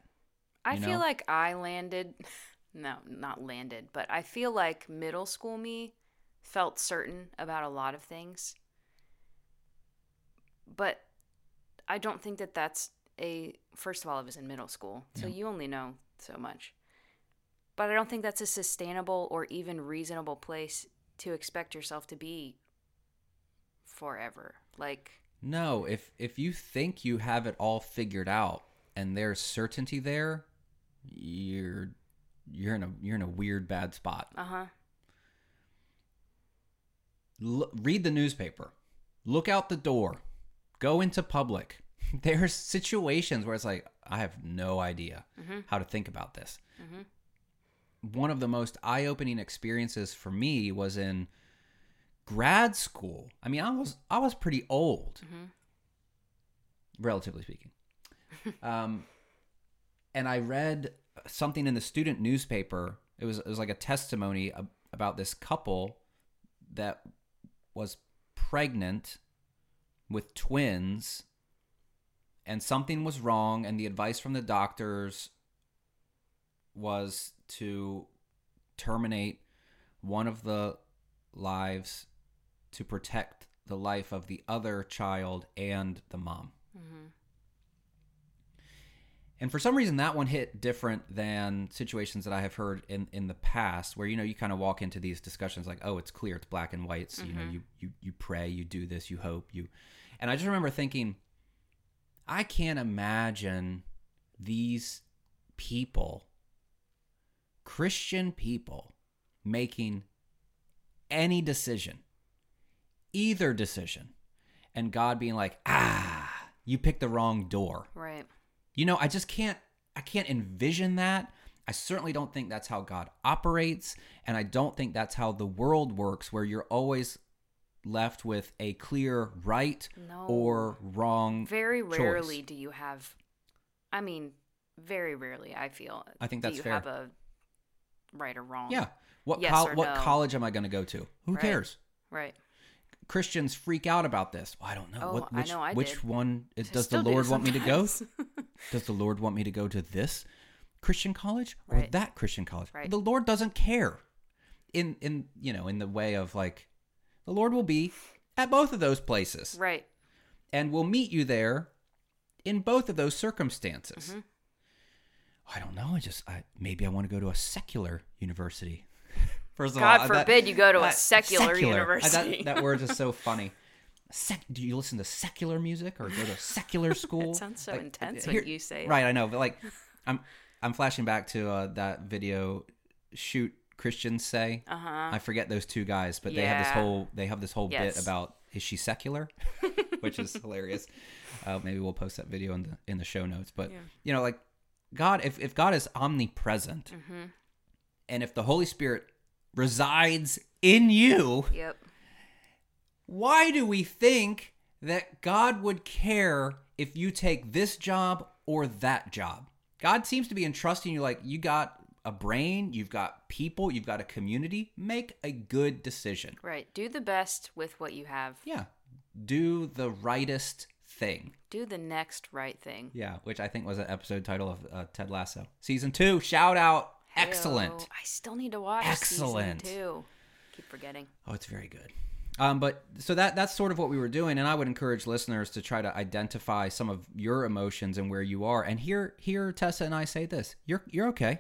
I
You
feel like I landed no, not landed, but I feel like middle school me felt certain about a lot of things. But I don't think that that's a first of all, it was in middle school, so you only know so much. But I don't think that's a sustainable or even reasonable place to expect yourself to be forever. Like
No, if if you think you have it all figured out and there's certainty there, you're you're in a you're in a weird bad spot.
uh-huh.
L- read the newspaper. Look out the door. Go into public. There's situations where it's like I have no idea how to think about this. One of the most eye-opening experiences for me was in grad school. I mean, I was I was pretty old, relatively speaking. um, and I read something in the student newspaper. It was it was like a testimony ab- about this couple that was pregnant with twins and something was wrong and the advice from the doctors was to terminate one of the lives to protect the life of the other child and the mom. Mm-hmm. And for some reason, that one hit different than situations that I have heard in, in the past, where you know you kind of walk into these discussions like, oh, it's clear, it's black and white. It's, You know, mm-hmm. you, you you pray, you do this, you hope, you. And I just remember thinking, I can't imagine these people, Christian people, making any decision, either decision, and God being like, ah, you picked the wrong door.
Right.
You know, I just can't I can't envision that. I certainly don't think that's how God operates, and I don't think that's how the world works where you're always left with a clear right
No.
or wrong.
Very
choice.
rarely do you have I mean, very rarely I feel
I think
do
that's
you
fair.
have a right or wrong.
Yeah. What
Yes
col- what
no.
college am I going to go to? Who
Right.
cares?
Right.
Christians freak out about this. Well, I don't know.
Oh,
what,
I
which,
know I
which one
I
does the
still do
Lord want me to go? Does the Lord want me to go to this Christian college or
Right.
that Christian college?
Right.
The Lord doesn't care. In in you know, in the way of like the Lord will be at both of those places
right.
and will meet you there in both of those circumstances.
Mm-hmm.
I don't know. I just I maybe I want to go to a secular university. First of
God
all, that-
forbid you go to a
that-
secular
I-
university.
that, that word is so funny. Sec- do you listen to secular music or go to secular school?
sounds so
Like,
intense
here-
when you say it.
Right, I know, but like, I'm I'm flashing back to uh, that video. Shoot, Christians say.
Uh-huh.
I forget those two guys, but they have this whole they have this whole bit about is she secular, which is hilarious. Uh, maybe we'll post that video in the in the show notes. But
Yeah.
you know, like God, if if God is omnipresent,
Mm-hmm.
and if the Holy Spirit resides in you,
Yep.
why do we think that God would care if you take this job or that job? God seems to be entrusting you like you got a brain, you've got people, you've got a community. Make a good decision.
Right. Do the best with what you have.
Yeah. Do the rightest thing.
Do the next right thing.
Yeah, which I think was an episode title of uh, Ted Lasso. Season 2, shout out. Excellent.
Heyo. I still need to watch
Excellent.
season two. Keep forgetting.
Oh, it's very good. Um, but so that that's sort of what we were doing, and I would encourage listeners to try to identify some of your emotions and where you are. And here, here, Tessa and I say this: you're you're okay.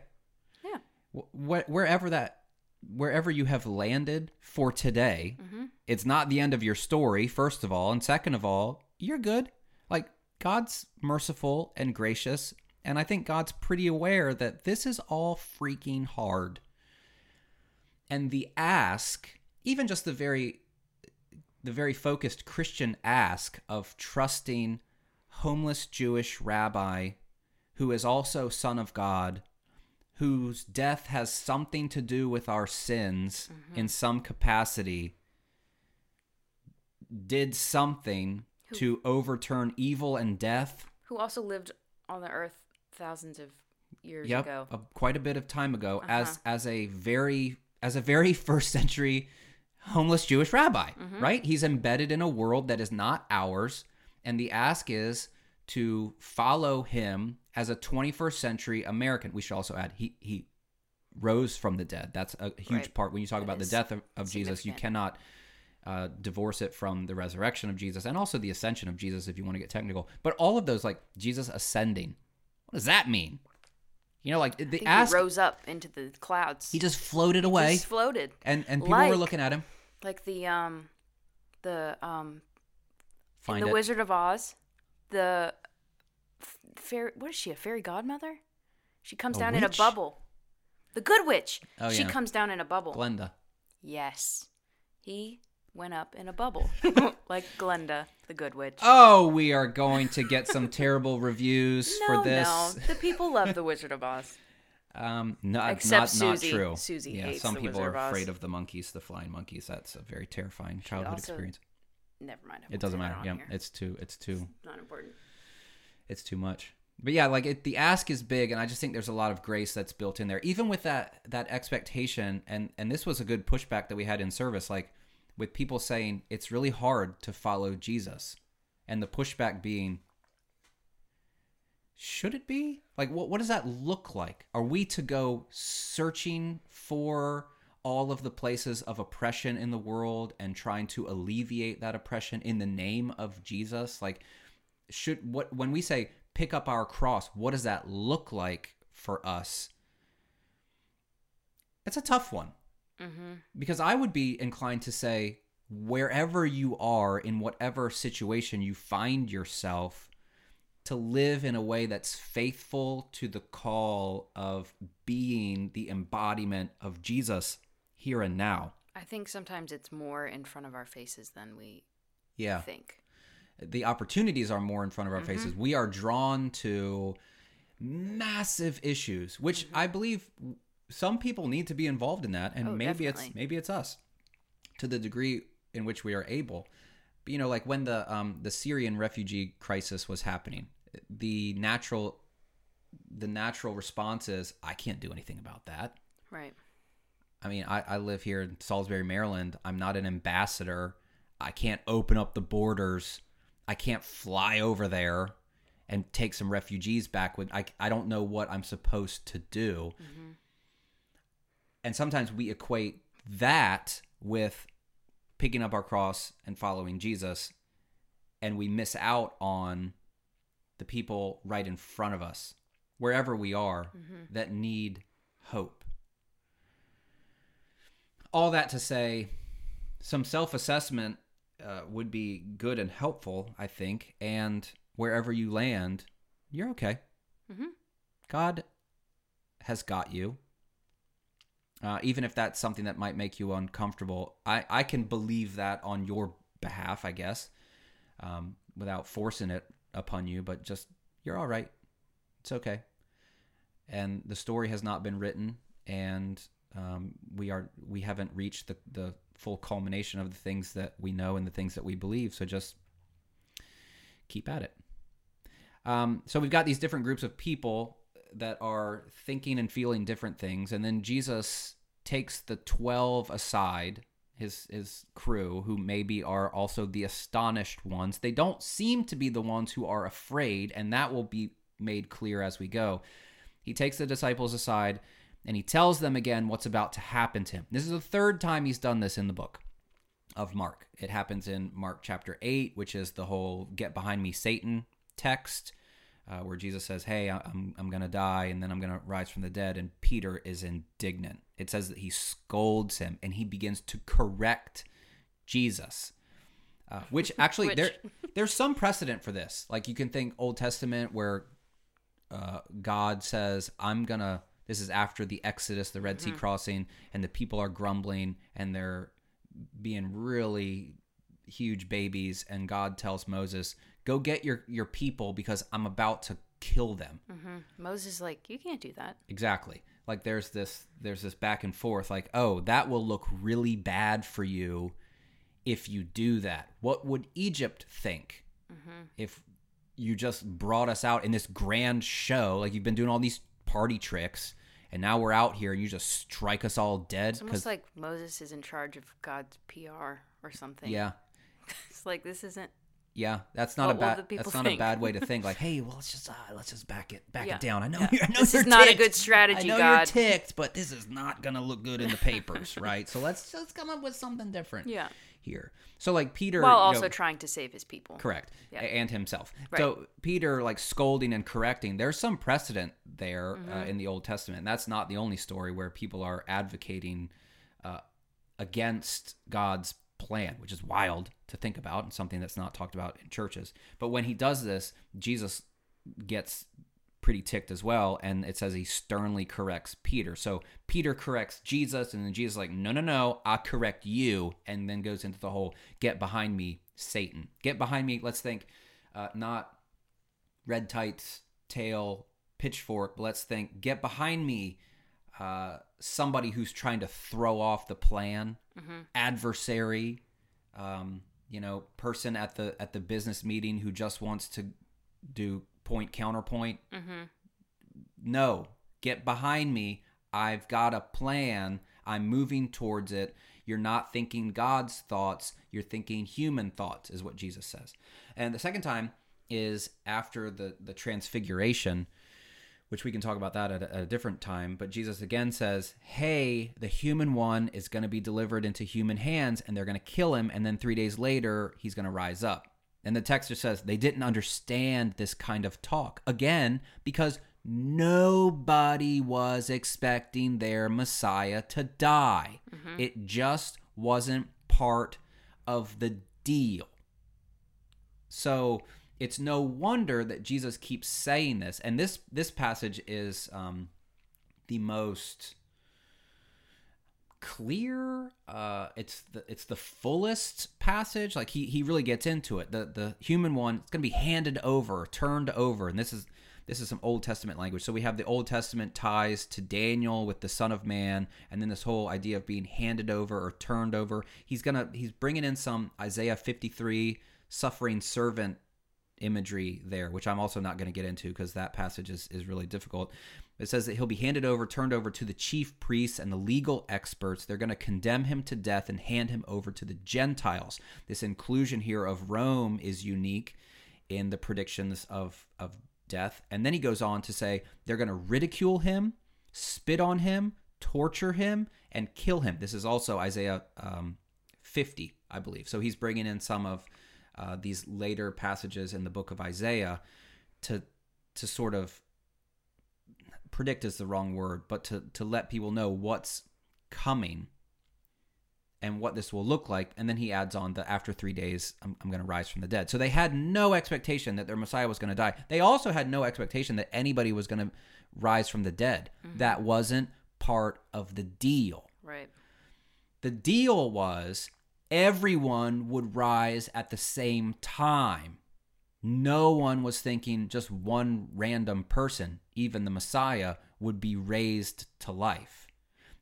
Yeah.
Wh- wh- wherever that wherever you have landed for today,
Mhm.
it's not the end of your story, first of all. And second of all, you're good. Like, God's merciful and gracious. And I think God's pretty aware that this is all freaking hard. And the ask, even just the very the very focused Christian ask of trusting homeless Jewish rabbi who is also son of God, whose death has something to do with our sins mm-hmm. in some capacity, did something to overturn evil and death.
Who also lived on the earth thousands of years
Yep,
ago.
a- quite a bit of time ago, as
Uh-huh.
as a very as a very first century homeless Jewish rabbi,
Mm-hmm.
right? He's embedded in a world that is not ours, and the ask is to follow him as a 21st century American. We should also add he he rose from the dead. That's a huge
Right.
part when you talk
That
about the death of, of Jesus. You cannot uh, divorce it from the resurrection of Jesus and also the ascension of Jesus, if you want to get technical. But all of those, like Jesus ascending, what does that mean? You know, like the ask,
he rose up into the clouds.
he just floated away,
Just floated.
and and people were looking at him.
Like the um the um
Find
in the
it.
Wizard of Oz, the fairy what is she, a fairy godmother? She comes
A
down in a bubble. The good witch.
Oh,
she
yeah.
comes down in a bubble.
Glenda.
Yes. He went up in a bubble. like Glenda, the good witch.
Oh, we are going to get some terrible reviews
no,
for this.
no. The people love the Wizard of Oz.
Um, not,
Except
not,
Susie.
not true.
Susie
yeah,
hates
some
the
people
Wizard
are
of Oz.
afraid of the monkeys, the flying monkeys. That's a very terrifying childhood
also-
experience.
Never mind.
It doesn't matter. Yeah,
here.
it's too, it's too,
not important.
it's too much. But yeah, like it, the ask is big, and I just think there's a lot of grace that's built in there, even with that that expectation. And and this was a good pushback that we had in service, like with people saying it's really hard to follow Jesus, and the pushback being, should it be? Like, what what does that look like? Are we to go searching for all of the places of oppression in the world and trying to alleviate that oppression in the name of Jesus? Like, should what when we say pick up our cross, what does that look like for us? It's a tough one
Mm-hmm.
because I would be inclined to say wherever you are in whatever situation you find yourself to live in a way that's faithful to the call of being the embodiment of Jesus here and now.
I think sometimes it's more in front of our faces than we
Yeah.
think.
the opportunities are more in front of our faces. We are drawn to massive issues, which I believe some people need to be involved in that, and
Oh,
maybe it's maybe it's us to the degree in which we are able. But, you know, like when the um, the Syrian refugee crisis was happening, the natural the natural response is I can't do anything about that.
Right.
I mean, I, I live here in Salisbury, Maryland. I'm not an ambassador. I can't open up the borders. I can't fly over there and take some refugees back with I, I don't know what I'm supposed to do. And sometimes we equate that with picking up our cross and following Jesus and we miss out on the people right in front of us wherever we are that need hope all that to say, some self assessment uh, would be good and helpful, I think. And wherever you land, you're okay.
Mhm.
God has got you. Uh, even if that's something that might make you uncomfortable, I, I can believe that on your behalf, I guess, um, without forcing it upon you. But just, you're all right. It's okay. And the story has not been written, and um, we are we haven't reached the the full culmination of the things that we know and the things that we believe. So just keep at it. Um, so we've got these different groups of people that are thinking and feeling different things, and then Jesus takes the twelve aside, his his crew, who maybe are also the astonished ones. They don't seem to be the ones who are afraid, and that will be made clear as we go. He takes the disciples aside and he tells them again what's about to happen to him. This is the third time he's done this in the book of Mark. It happens in Mark chapter 8, which is the whole get behind me, Satan text, uh, where Jesus says, Hey, I'm, I'm going to die and then I'm going to rise from the dead. And Peter is indignant. It says that he scolds him and he begins to correct Jesus. Uh, which actually
Which-
there there's some precedent for this. Like you can think Old Testament where uh, God says, "I'm gonna." This is after the Exodus, the Red Sea crossing, and the people are grumbling and they're being really huge babies. And God tells Moses, "Go get your your people because I'm about to kill them."
hmm Moses is like, you can't do that.
Exactly. Like there's this there's this back and forth. Like, oh, that will look really bad for you if you do that. What would Egypt think mm-hmm. if you just brought us out in this grand show? Like you've been doing all these party tricks, and now we're out here and you just strike us all dead.
It's almost like Moses is in charge of God's PR or something.
yeah,
It's like this isn't.
Yeah, that's not
What
a bad that's not a bad way to think. Like, hey, well, let's just uh, let's just back it back
Yeah.
it down. I know
Yeah.
you're, I know
This is not a good strategy,
I know
God.
you're ticked, but this is not gonna look good in the papers, right? So let's let's come up with something different.
Yeah.
Here, so like Peter,
While
you
also
know-
trying to save his people.
correct,
Yeah.
and himself.
Right.
So Peter, like scolding and correcting, there's some precedent there
Mm-hmm.
uh, in the Old Testament. And that's not the only story where people are advocating uh, against God's plan, which is wild to think about and something that's not talked about in churches. But when he does this, Jesus gets pretty ticked as well and it says he sternly corrects peter so peter corrects jesus and then jesus like no no no i correct you and then goes into the whole get behind me satan get behind me let's think uh, not red tights tail pitchfork but let's think get behind me uh, somebody who's trying to throw off the plan adversary um, you know person at the at the business meeting who just wants to do point counterpoint.
Mm-hmm.
no get behind me. I've got a plan. I'm moving towards it. You're not thinking god's thoughts. You're thinking human thoughts is what jesus says. And the second time is after the the transfiguration which we can talk about that at a, at a different time but jesus again says hey the human one is going to be delivered into human hands and they're going to kill him and then three days later he's going to rise up and the text just says they didn't understand this kind of talk. Again, because nobody was expecting their Messiah to die. Mm-hmm. It just wasn't part of the deal. So it's no wonder that Jesus keeps saying this. And this this passage is um, the most clear uh it's the it's the fullest passage. Like he he really gets into it. The the human one it's going to be handed over turned over. And this is this is some old testament language. So we have the old testament ties to daniel with the son of man and then this whole idea of being handed over or turned over. He's gonna he's bringing in some isaiah 53 suffering servant imagery there, which I'm also not going to get into because that passage is, is really difficult. It says that he'll be handed over, turned over to the chief priests and the legal experts. They're going to condemn him to death and hand him over to the Gentiles. This inclusion here of Rome is unique in the predictions of, of death. And then he goes on to say they're going to ridicule him, spit on him, torture him, and kill him. This is also Isaiah um, 50, I believe. So he's bringing in some of uh, these later passages in the book of Isaiah to to sort of predict is the wrong word, but to to let people know what's coming and what this will look like. And then he adds on that after three days, I'm, I'm going to rise from the dead. So they had no expectation that their Messiah was going to die. They also had no expectation that anybody was going to rise from the dead. That wasn't part of the deal.
Right.
The deal was everyone would rise at the same time. No one was thinking just one random person, even the Messiah, would be raised to life.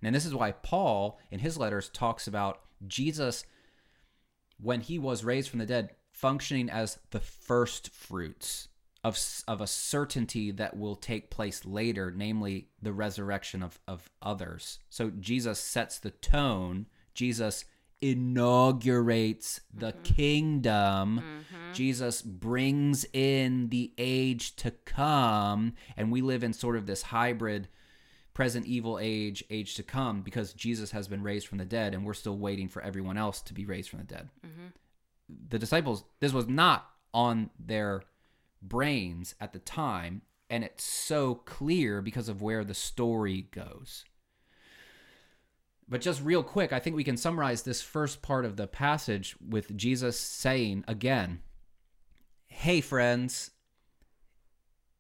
And this is why Paul, in his letters, talks about Jesus, when he was raised from the dead, functioning as the first fruits of, of a certainty that will take place later, namely the resurrection of, of others. So Jesus sets the tone. Jesus inaugurates the mm-hmm. kingdom. Mm-hmm. Jesus brings in the age to come. And we live in sort of this hybrid present evil age, age to come, because Jesus has been raised from the dead and we're still waiting for everyone else to be raised from the dead. Mm-hmm. The disciples, this was not on their brains at the time. And it's so clear because of where the story goes. But just real quick, I think we can summarize this first part of the passage with Jesus saying again, Hey, friends,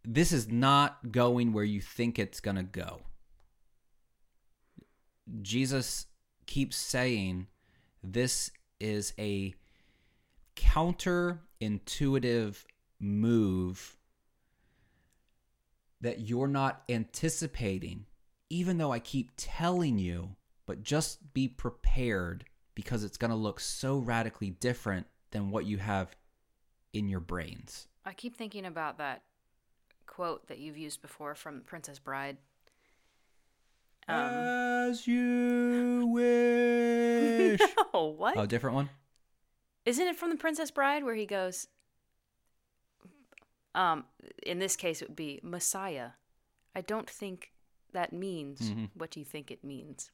this is not going where you think it's going to go. Jesus keeps saying this is a counterintuitive move that you're not anticipating, even though I keep telling you, but just be prepared because it's going to look so radically different than what you have in your brains.
I keep thinking about that quote that you've used before from Princess Bride. Um,
As you wish.
no, what?
oh, different one?
Isn't it from the Princess Bride where he goes? Um, in this case, it would be Messiah. I don't think that means
Mhm.
what you think it means.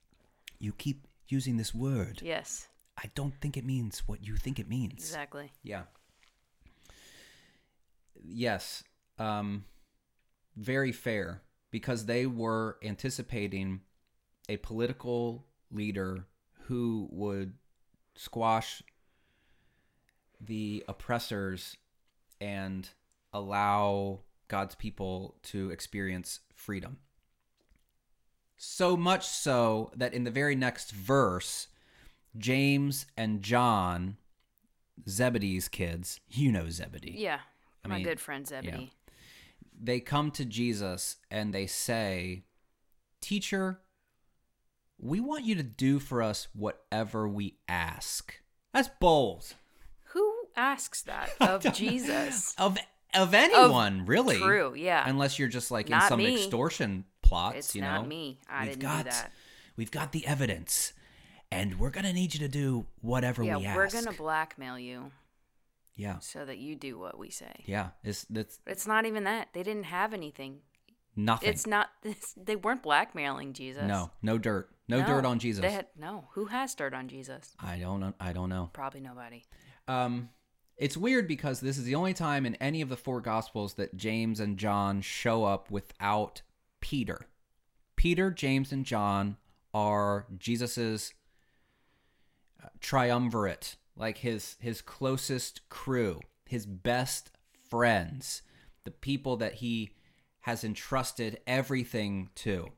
You keep using this word.
Yes,
I don't think it means what you think it means.
exactly.
Yeah. Yes. Um, very fair because they were anticipating a political leader who would squash the oppressors and allow God's people to experience freedom. So much so that in the very next verse, James and John, Zebedee's kids, you know Zebedee
Yeah,
I
my
mean,
good friend Zebedee.
they come to Jesus and they say, Teacher, we want you to do for us whatever we ask. That's bold.
Who asks that of Jesus?
Of of anyone, really.
True, yeah.
Unless you're just like in some
me.
extortion plots,
it's
you
not
know.
me. I
we've
didn't
got
do that.
we've got the evidence and we're gonna need you to do whatever
Yeah,
we ask.
we're gonna blackmail you
Yeah.
so that you do what we say.
Yeah. It's that's
it's not even that. They didn't have anything.
nothing.
It's not. It's, they weren't blackmailing Jesus.
no, no dirt. No, dirt on Jesus.
They had, no. Who has dirt on Jesus?
I don't know I don't know.
Probably nobody.
Um, it's weird because this is the only time in any of the four gospels that James and John show up without Peter. Peter, James, and John are Jesus's uh, triumvirate, like his his closest crew, his best friends, the people that he has entrusted everything to.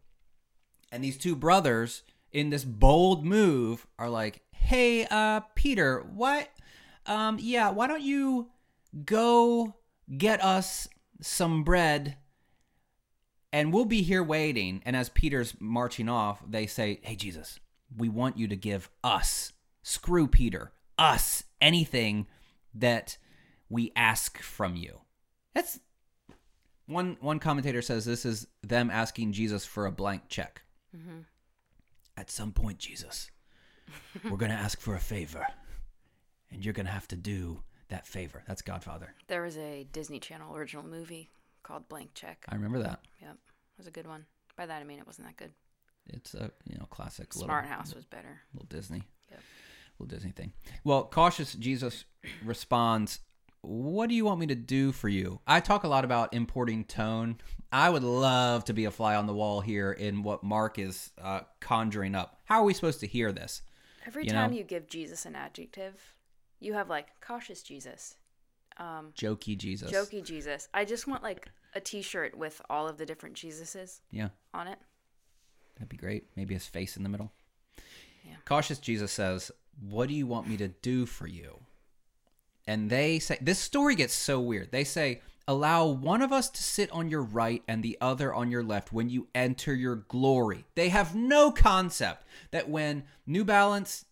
And these two brothers in this bold move are like, "Hey, uh Peter, what um yeah, why don't you go get us some bread and we'll be here waiting." And as Peter's marching off, they say, "Hey Jesus, we want you to give us, screw Peter, us anything that we ask from you." That's one one commentator says this is them asking Jesus for a blank check. Mm-hmm. At some point, Jesus, we're going to ask for a favor, and you're going to have to do that favor. That's Godfather.
There was a Disney Channel original movie called Blank Check.
I remember that.
Yep, it was a good one. By that I mean it wasn't that good.
It's a you know classic
Smart
little,
House was better.
little Disney,
Yep.
little Disney thing. Well, cautious Jesus responds, "What do you want me to do for you?" I talk a lot about importing tone. I would love to be a fly on the wall here in what Mark is uh, conjuring up. How are we supposed to hear this?
Every
You
time
know?
you give Jesus an adjective, you have like cautious Jesus, um,
Jokey Jesus.
jokey Jesus. I just want like a T-shirt with all of the different Jesuses
Yeah.
on it.
That'd be great. Maybe his face in the middle.
Yeah.
Cautious Jesus says, What do you want me to do for you? And they say, This story gets so weird. They say, Allow one of us to sit on your right and the other on your left when you enter your glory. They have no concept that when New Balance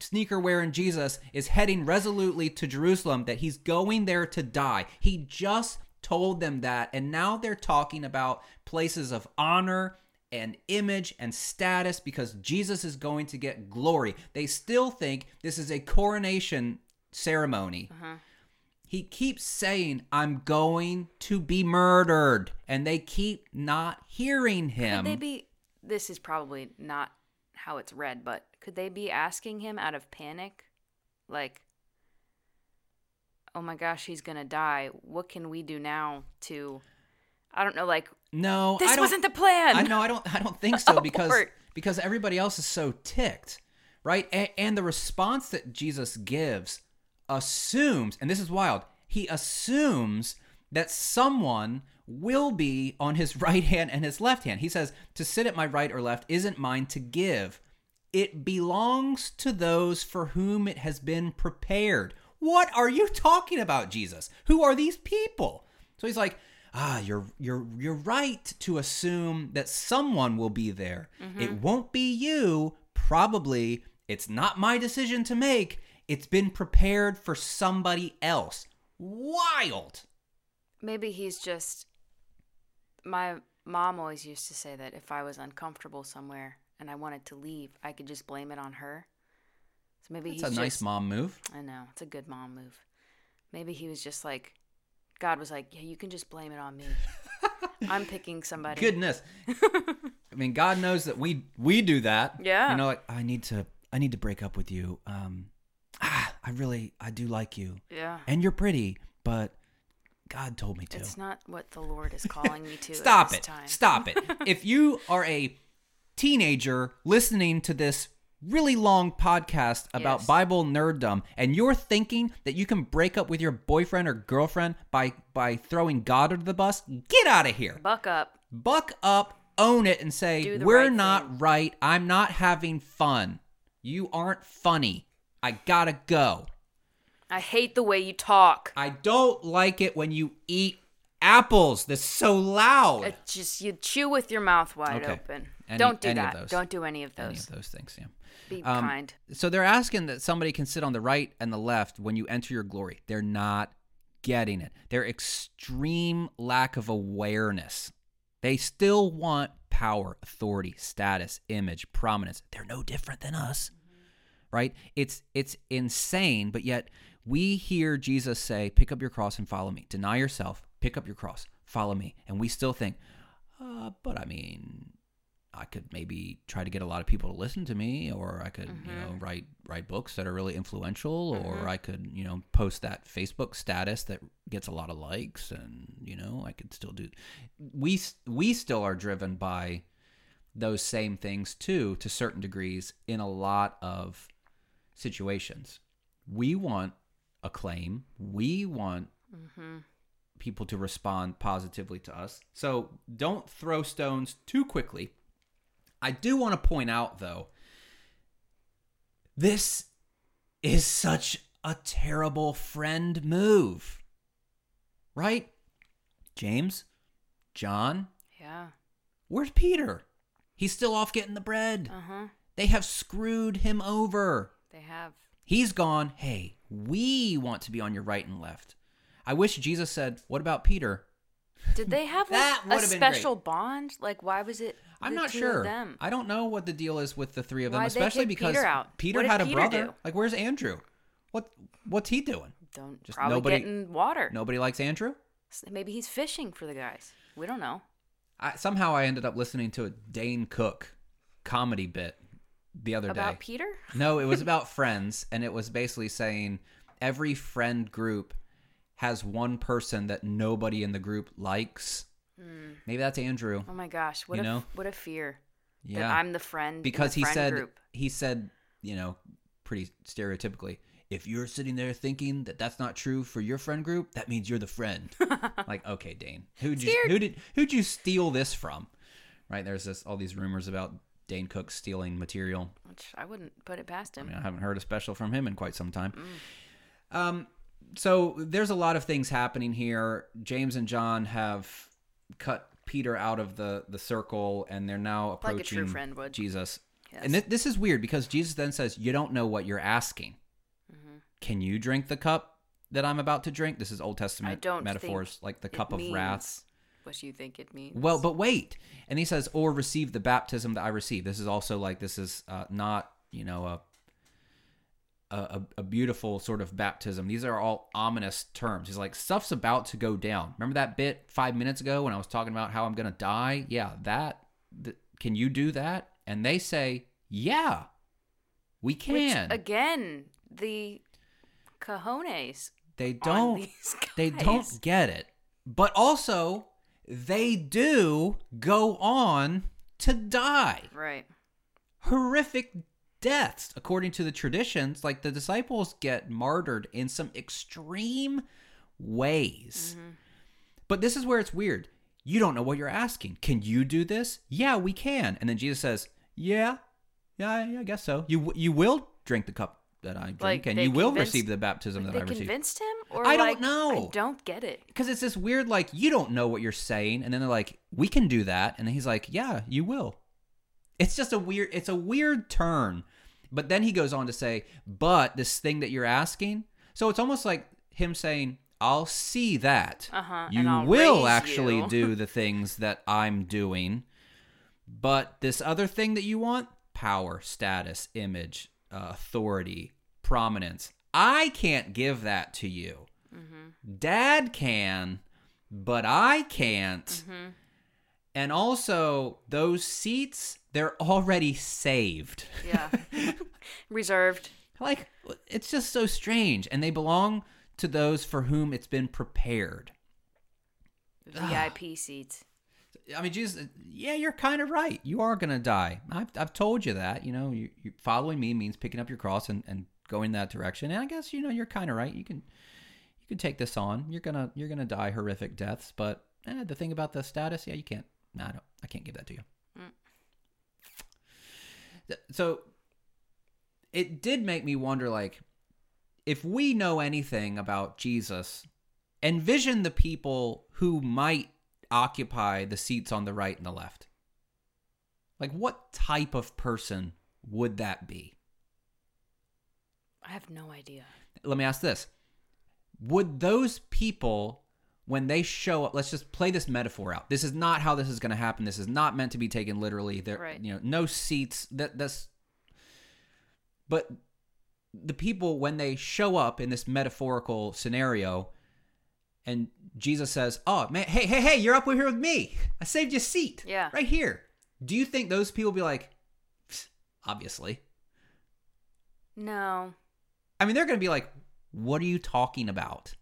sneaker wearing Jesus is heading resolutely to Jerusalem, that he's going there to die. He just told them that, and now they're talking about places of honor and image and status because Jesus is going to get glory. They still think this is a coronation ceremony. Uh-huh. He keeps saying, I'm going to be murdered. And they keep not hearing him.
Could they be? This is probably not how it's read, but could they be asking him out of panic, like, "Oh my gosh, he's gonna die. What can we do now to?" I don't know. Like
no,
this wasn't the plan.
I know I don't I don't think so oh,
because
because everybody else is so ticked, right? And, and the response that Jesus gives assumes, and this is wild, he assumes that someone will be on his right hand and his left hand. He says, To sit at my right or left isn't mine to give, it belongs to those for whom it has been prepared. What are you talking about, Jesus? Who are these people? So he's like, ah, you're you're you're right to assume that someone will be there. It won't be you. Probably it's not my decision to make. It's been prepared for somebody else. Wild.
Maybe he's just. My mom always used to say that if I was uncomfortable somewhere and I wanted to leave, I could just blame it on her. So maybe
It's
he's
a nice mom move.
I know it's a good mom move. Maybe he was just like, God was like, yeah, you can just blame it on me. I'm picking somebody.
Goodness. I mean, God knows that we we do that.
Yeah.
You know, like I need to I need to break up with you. Um ah, I really I do like you.
Yeah.
And you're pretty, but God told me to.
It's not what the Lord is calling me to.
Stop
at this
it.
Time.
Stop it. if you are a teenager listening to this really long podcast about
Yes.
Bible nerddom and you're thinking that you can break up with your boyfriend or girlfriend by by throwing God under the bus, get out of here.
Buck up.
Buck up, own it and say, "We're
right
not
thing."
right. I'm not having fun. You aren't funny. I got to go."
I hate the way you talk.
I don't like it when you eat apples. That's so loud.
It just you chew with your mouth wide
Okay.
open.
Any-
Don't do
any
that. Don't do any of
Any
those.
of those things, yeah.
Be
Um,
kind.
So they're asking that somebody can sit on the right and the left when you enter your glory. They're not getting it. Their extreme lack of awareness. They still want power, authority, status, image, prominence. They're no different than us. Right? It's it's insane, but yet we hear Jesus say, "Pick up your cross and follow me. Deny yourself, pick up your cross, follow me." And we still think, uh, but I mean, I could maybe try to get a lot of people to listen to me, or I could, you know, mm-hmm. write write books that are really influential, or mm-hmm. I could, you know, post that Facebook status that gets a lot of likes, and you know, I could still do. We we still are driven by those same things too, to certain degrees, in a lot of situations. We want acclaim. We want mm-hmm. people to respond positively to us. So don't throw stones too quickly. I do want to point out, though, this is such a terrible friend move. Right? James? John?
Yeah.
Where's Peter? He's still off getting the bread.
Uh huh.
They have screwed him over.
They have.
He's gone, hey, we want to be on your right and left. I wish Jesus said, what about Peter?
Did they have
That
like, a
would've great.
special bond? Like, why was it?
I'm not sure.
Them?
I don't know what the deal is with the three of them,
Why'd
especially because
Peter?
Peter had a
Peter
brother.
do?
Like, where's Andrew? What What's he doing?
Don't
Just
probably
nobody-
getting water.
Nobody likes Andrew.
Maybe he's fishing for the guys. We don't know.
I, somehow I ended up listening to a Dane Cook comedy bit the other
About
day.
Peter?
No, it was about friends, and it was basically saying every friend group has one person that nobody in the group likes. Maybe that's Andrew.
Oh my gosh! What
You
a
know?
what a fear
Yeah,
that I'm the friend
because
the
he
friend
said
group.
he said you know pretty stereotypically if you're sitting there thinking that that's not true for your friend group that means you're the friend like okay dane who'd you
Scared.
who did who'd you steal this from right there's this all these rumors about dane cook stealing material
Which I wouldn't put it past
I
him.
mean, I haven't heard a special from him in quite some time.
Mm.
Um, so there's a lot of things happening here. James and John have cut Peter out of the the circle, and they're now
Like
approaching
would.
Jesus.
Yes.
And thi- this is weird because Jesus then says, "You don't know what you're asking.
Mm-hmm.
Can you drink the cup that I'm about to drink?" This is Old Testament metaphors, like the cup of wrath.
What you think it means?
Well, but wait. And he says, or receive the baptism that I receive. This is also like, this is uh, not, you know, a, a, a- a beautiful sort of baptism. These are all ominous terms. He's like, stuff's about to go down. Remember that bit five minutes ago when I was talking about how I'm going to die? Yeah, that, th- can you do that? And they say, yeah, we
Which,
can.
again, the cojones.
they don't, they don't get it. But also, they do go on to die.
Right.
horrific deaths according to the traditions. Like the disciples get martyred in some extreme ways. Mm-hmm. But this is where it's weird. You don't know what you're asking. Can you do this? Yeah, we can. And then Jesus says, "Yeah, yeah, yeah I guess so. You you will drink the cup that I drink,
Like,
and you will receive the baptism that I receive."
convinced him, or
I don't know.
I don't get it.
because it's this weird like you don't know what you're saying and then they're like we can do that and then he's like yeah you will it's just a weird it's a weird turn but then he goes on to say but this thing that you're asking so it's almost like him saying i'll see that
Uh-huh,
you
and I'll
actually
you."
do the things that i'm doing but this other thing that you want power status image uh, authority prominence i can't give that to you Dad can, but I can't.
Mm-hmm.
And also, those seats, they're already saved.
Yeah, reserved.
like, it's just so strange. And they belong to those for whom it's been prepared.
VIP seats.
I mean, Jesus, yeah, you're kind of right. You are going to die. I've, I've told you that. You know, you, you following me means picking up your cross and, and going that direction. And I guess, you know, you're kind of right. You can you can take this on. You're going to you're going to die horrific deaths, but eh, the thing about the status, yeah, you can't. No, I don't. I can't give that to you. So it did make me wonder like if we know anything about Jesus, envision the people who might occupy the seats on the right and the left. Like, what type of person would that be?
I have no idea.
Let me ask this Would those people, when they show up, let's just play this metaphor out. This is not how this is going to happen. This is not meant to be taken literally. There,
Right.
you know, no seats. That that's. But the people when they show up in this metaphorical scenario, and Jesus says, "Oh man, hey, hey, hey, you're up here with me. I saved you a seat.
Yeah.
right here." Do you think those people be like, obviously?
No.
I mean, they're going to be like, "What are you talking about?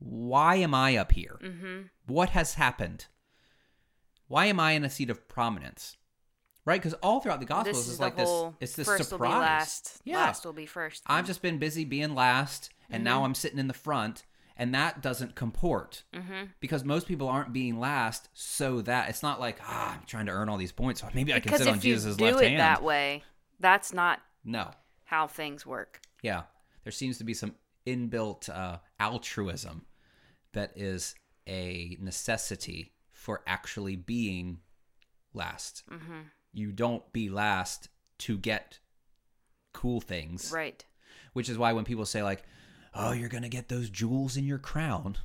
Why am I up here?
Mm-hmm.
What has happened? Why am I in a seat of prominence?" Right? Because all throughout the Gospels
This is
is like this. It's this
first
surprise.
will be last.
Yeah.
Last will be first.
I've just been busy being last, and now I'm sitting in the front, and that doesn't comport
Mm-hmm.
because most people aren't being last. So that it's not like ah, I'm trying to earn all these points, so maybe I can
Because
sit on
if you
Jesus'
do
left
it
hand.
that way, that's not
no,
how things work.
yeah, there seems to be some inbuilt uh, altruism that is a necessity for actually being last.
Mm-hmm.
You don't be last to get cool things.
Right.
which is why when people say like oh you're gonna get those jewels in your crown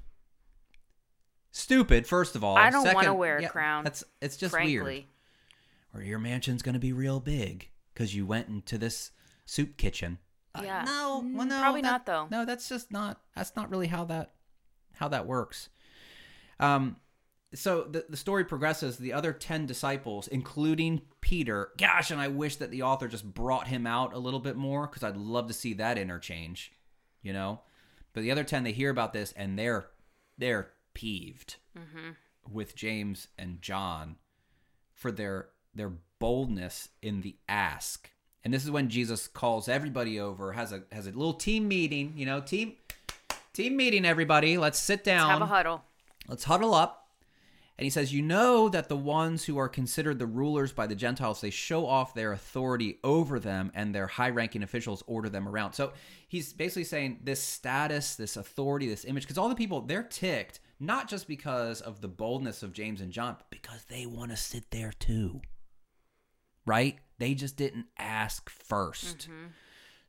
stupid first of all
I don't wanna wear a
yeah,
crown,
that's it's just
frankly.
weird or your mansion's gonna be real big because you went into this soup kitchen Uh,
Yeah.
no well
Mm,
no
probably
that-
not, though.
no that's just not that's not really how that how that works. Um so the, the story progresses. The other 10 disciples including peter gosh and i wish that the author just brought him out a little bit more because i'd love to see that interchange you know? But the other 10 they hear about this and they're they're peeved with james and john for their their boldness in the ask. And this is when jesus calls everybody over has a has a little team meeting you know team team meeting everybody let's sit down
Have a huddle.
Let's huddle up. And he says, You know that the ones who are considered the rulers by the Gentiles, they show off their authority over them, and their high ranking officials order them around. So he's basically saying this status, this authority, this image, because all the people, they're ticked, not just because of the boldness of James and John, but because they want to sit there too. Right? They just didn't ask 1st mm-hmm.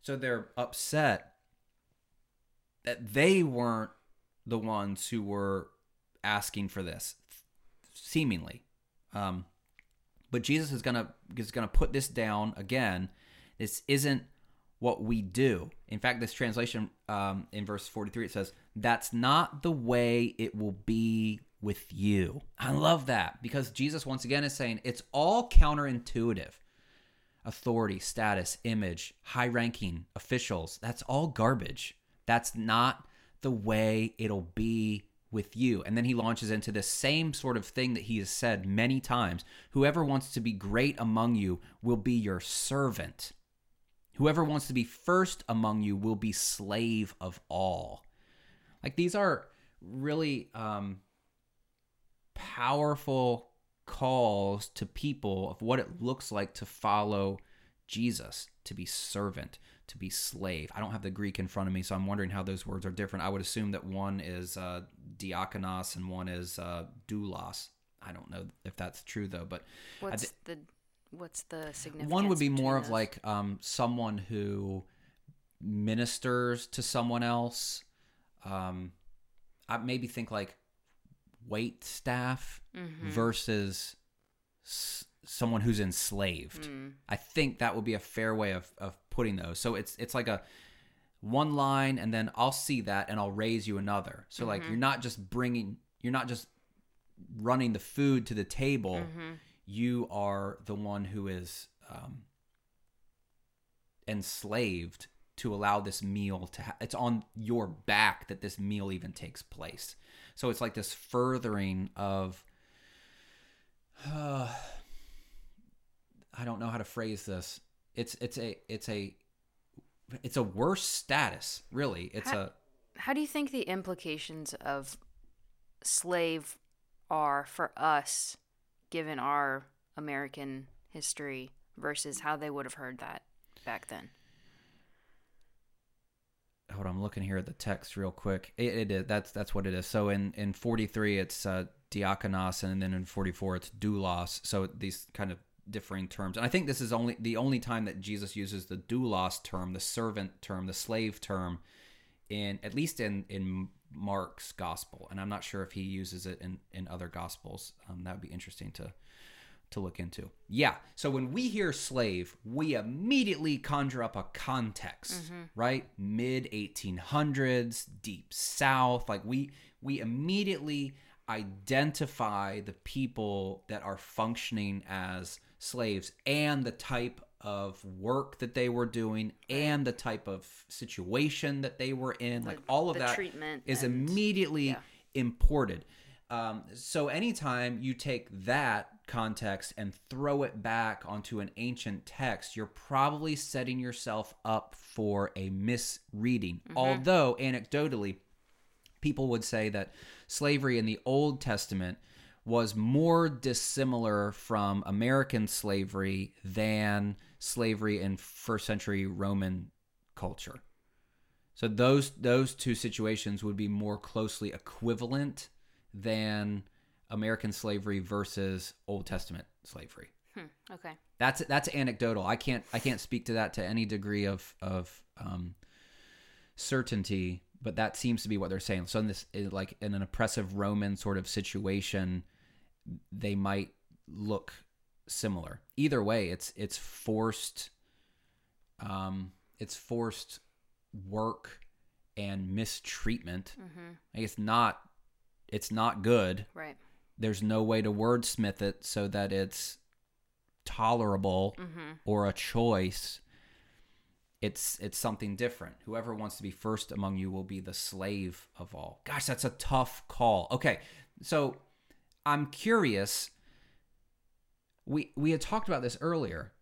So they're upset that they weren't the ones who were asking for this, seemingly. Um, but Jesus is gonna is gonna put this down again. This isn't what we do. In fact, this translation um, in verse forty three it says, "That's not the way it will be with you." I love that because Jesus once again is saying it's all counterintuitive. Authority, status, image, high ranking officials, that's all garbage. That's not the way it'll be with you. And then he launches into the same sort of thing that he has said many times Whoever wants to be great among you will be your servant. Whoever wants to be first among you will be slave of all. Like these are really um, powerful calls to people of what it looks like to follow Jesus, to be servant, to be slave. I don't have the Greek in front of me, so I'm wondering how those words are different. I would assume that one is uh, diakonos and one is uh, doulos. I don't know if that's true though, but
what's th- the what's the significance?
One would be more
those?
of like um, someone who ministers to someone else. Um, I maybe think like wait staff mm-hmm. versus s- someone who's enslaved. Mm. I think that would be a fair way of, of putting those. So it's it's like a one line and then I'll see that and I'll raise you another. So mm-hmm. like you're not just bringing you're not just running the food to the table. Mm-hmm. You are the one who is um, enslaved to allow this meal to ha- it's on your back that this meal even takes place so it's like this furthering of uh, i don't know how to phrase this it's it's a it's a it's a worse status really it's
how,
a
how do you think the implications of slave are for us given our american history versus how they would have heard that back then
hold on, I'm looking here at the text real quick. It, it is that's that's what it is. So in in 43 it's uh, diakonos, and then in 44 it's doulos. So these kind of differing terms, and I think this is only the only time that Jesus uses the doulos term, the servant term, the slave term, in at least in in Mark's gospel, and I'm not sure if he uses it in in other gospels. Um, that would be interesting to to look into. Yeah. So when we hear slave, we immediately conjure up a context, mm-hmm. right? Mid 1800s, deep south, like we we immediately identify the people that are functioning as slaves and the type of work that they were doing and the type of situation that they were in the, like all of that is and, immediately yeah. imported um, so anytime you take that context and throw it back onto an ancient text, you're probably setting yourself up for a misreading. Mm-hmm. Although, anecdotally, people would say that slavery in the Old Testament was more dissimilar from American slavery than slavery in first century Roman culture. So those those two situations would be more closely equivalent than American slavery versus Old Testament slavery.
Hmm, okay.
That's that's anecdotal. I can't I can't speak to that to any degree of of um, certainty, but that seems to be what they're saying. So in this like in an oppressive Roman sort of situation, they might look similar. Either way, it's it's forced um it's forced work and mistreatment. Mm-hmm. I guess not it's not good.
Right.
There's no way to wordsmith it so that it's tolerable mm-hmm. or a choice. It's it's something different. Whoever wants to be first among you will be the slave of all. Gosh, that's a tough call. Okay. So I'm curious we we had talked about this earlier.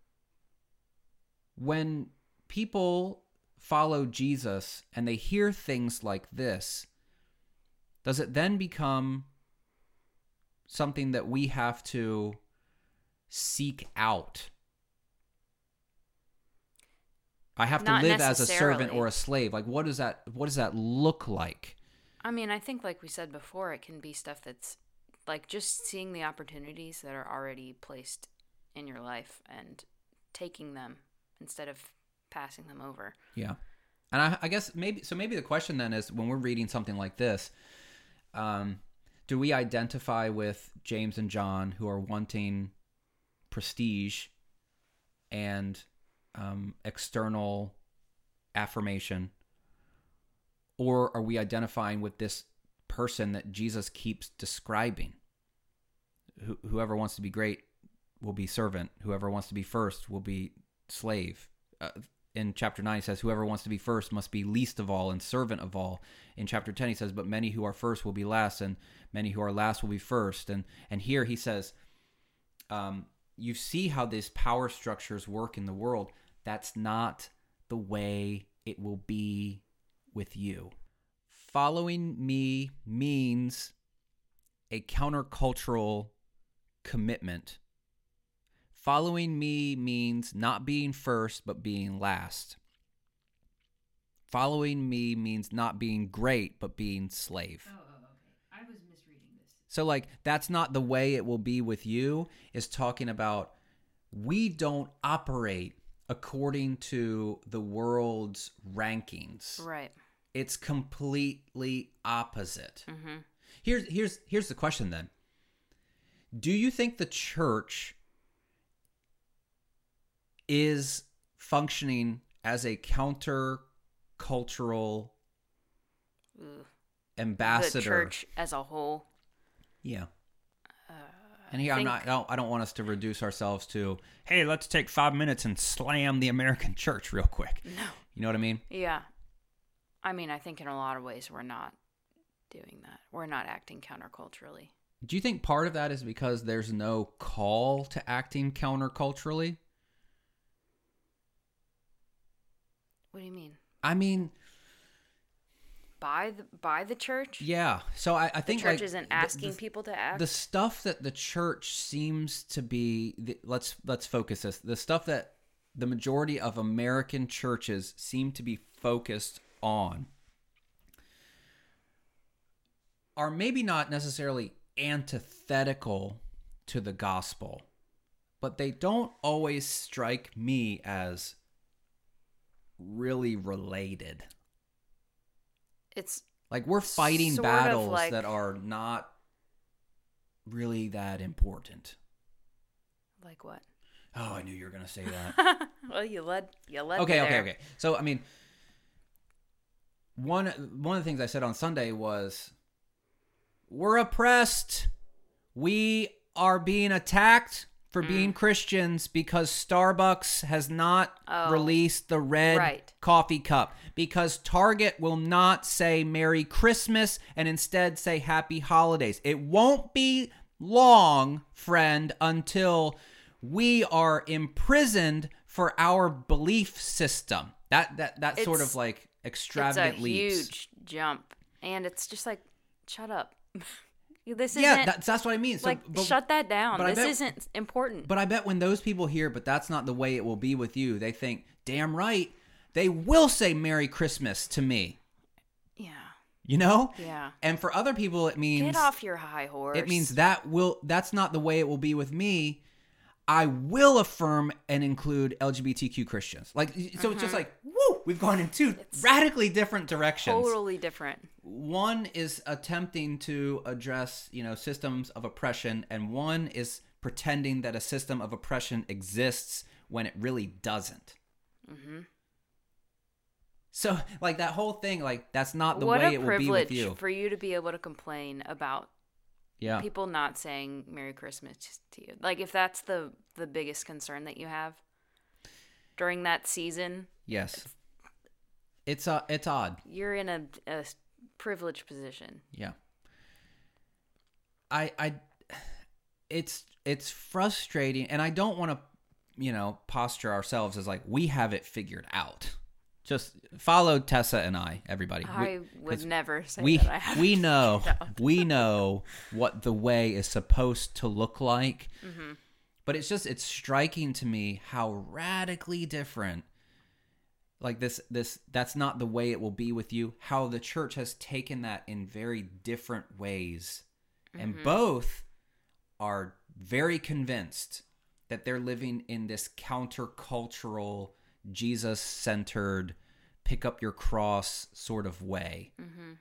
When people follow Jesus and they hear things like this, does it then become something that we have to seek out? I have Not to live as a servant or a slave. Like what does that what does that look like?
I mean, I think like we said before, it can be stuff that's like just seeing the opportunities that are already placed in your life and taking them instead of passing them over.
Yeah. And I, I guess maybe so maybe the question then is when we're reading something like this, um, do we identify with James and John who are wanting prestige and um, external affirmation? Or are we identifying with this person that Jesus keeps describing? Wh- whoever wants to be great will be servant. Whoever wants to be first will be slave. Uh, in chapter 9 he says whoever wants to be first must be least of all and servant of all in chapter 10 he says but many who are first will be last and many who are last will be first and and here he says um, you see how these power structures work in the world that's not the way it will be with you following me means a countercultural commitment Following me means not being first, but being last. Following me means not being great, but being slave.
Oh, oh, okay. I was misreading this.
So, like, that's not the way it will be with you, is talking about we don't operate according to the world's rankings.
Right.
It's completely opposite.
Mm-hmm.
Here's here's here's the question then. Do you think the church is functioning as a counter cultural ambassador.
The church as a whole.
Yeah. and here I'm not. I don't, I don't want us to reduce ourselves to, hey, let's take five minutes and slam the American church real quick.
No.
You know what I mean?
Yeah. I mean, I think in a lot of ways we're not doing that. We're not acting counterculturally.
Do you think part of that is because there's no call to acting counterculturally?
What do you mean?
I mean,
By the by the church?
yeah. So I, I think The
church
like,
isn't asking
the,
people to act.
the stuff that the church seems to be the, let's let's focus this the stuff that the majority of american churches seem to be focused on are maybe not necessarily antithetical to the gospel but they don't always strike me as really related
it's
like we're fighting battles
like-
that are not really that important.
like what?
Oh, I knew you were going to say that.
well, you led you led
okay, okay, okay. So, I mean, one one of the things I said on Sunday was we're oppressed. We are being attacked for being Christians because Starbucks has not
Mm. Oh.
released the red
Right.
coffee cup because Target will not say Merry Christmas and instead say Happy Holidays. It won't be long, friend, until we are imprisoned for our belief system. That that that sort of like
It's a
leaps.
huge jump, and it's just like, shut up. this isn't
that's that's what I mean. So,
like
but,
shut that down. This
bet-
isn't important.
but I bet when those people hear, but that's not the way it will be with you, they think, damn right, they will say Merry Christmas to me.
yeah,
You know?
yeah.
And for other people, it means
Get off your high horse.
it means that will that's not the way it will be with me. I will affirm and include LGBTQ Christians. Like so it's just like, woo, we've gone in two radically different directions.
totally different.
One is attempting to address, you know, systems of oppression and one is pretending that a system of oppression exists when it really doesn't.
Mm-hmm.
So, like that whole thing, like that's not the
what
way it will be with
privilege
you.
for you to be able to complain about
Yeah.
people not saying Merry Christmas to you. Like if that's the the biggest concern that you have during that season,
Yes. It's uh it's odd.
you're in a, a privileged position.
Yeah. I I it's it's frustrating and I don't want to you know posture ourselves as like we have it figured out. Just follow Tessa and I, everybody. We-
I would
'cause
never say
we
that I
we know we know what the way is supposed to look like.
Mm-hmm.
But it's just it's striking to me how radically different like this this that's not the way it will be with you how the church has taken that in very different ways
Mm-hmm.
and both are very convinced that they're living in this countercultural jesus centered pick up your cross sort of way
Mhm.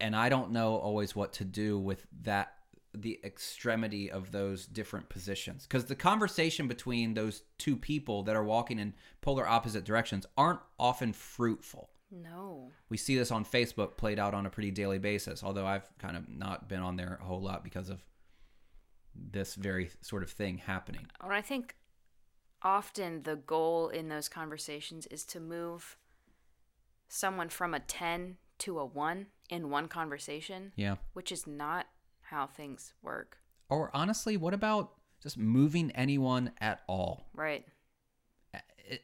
and i don't know always what to do with that the extremity of those different positions because the conversation between those two people that are walking in polar opposite directions aren't often fruitful
No.
we see this on facebook played out on a pretty daily basis although i've kind of not been on there a whole lot because of this very sort of thing happening
I think often the goal in those conversations is to move someone from a 10 to a 1 in one conversation,
Yeah.
which is not how things work.
Or honestly, what about just moving anyone at all?
Right.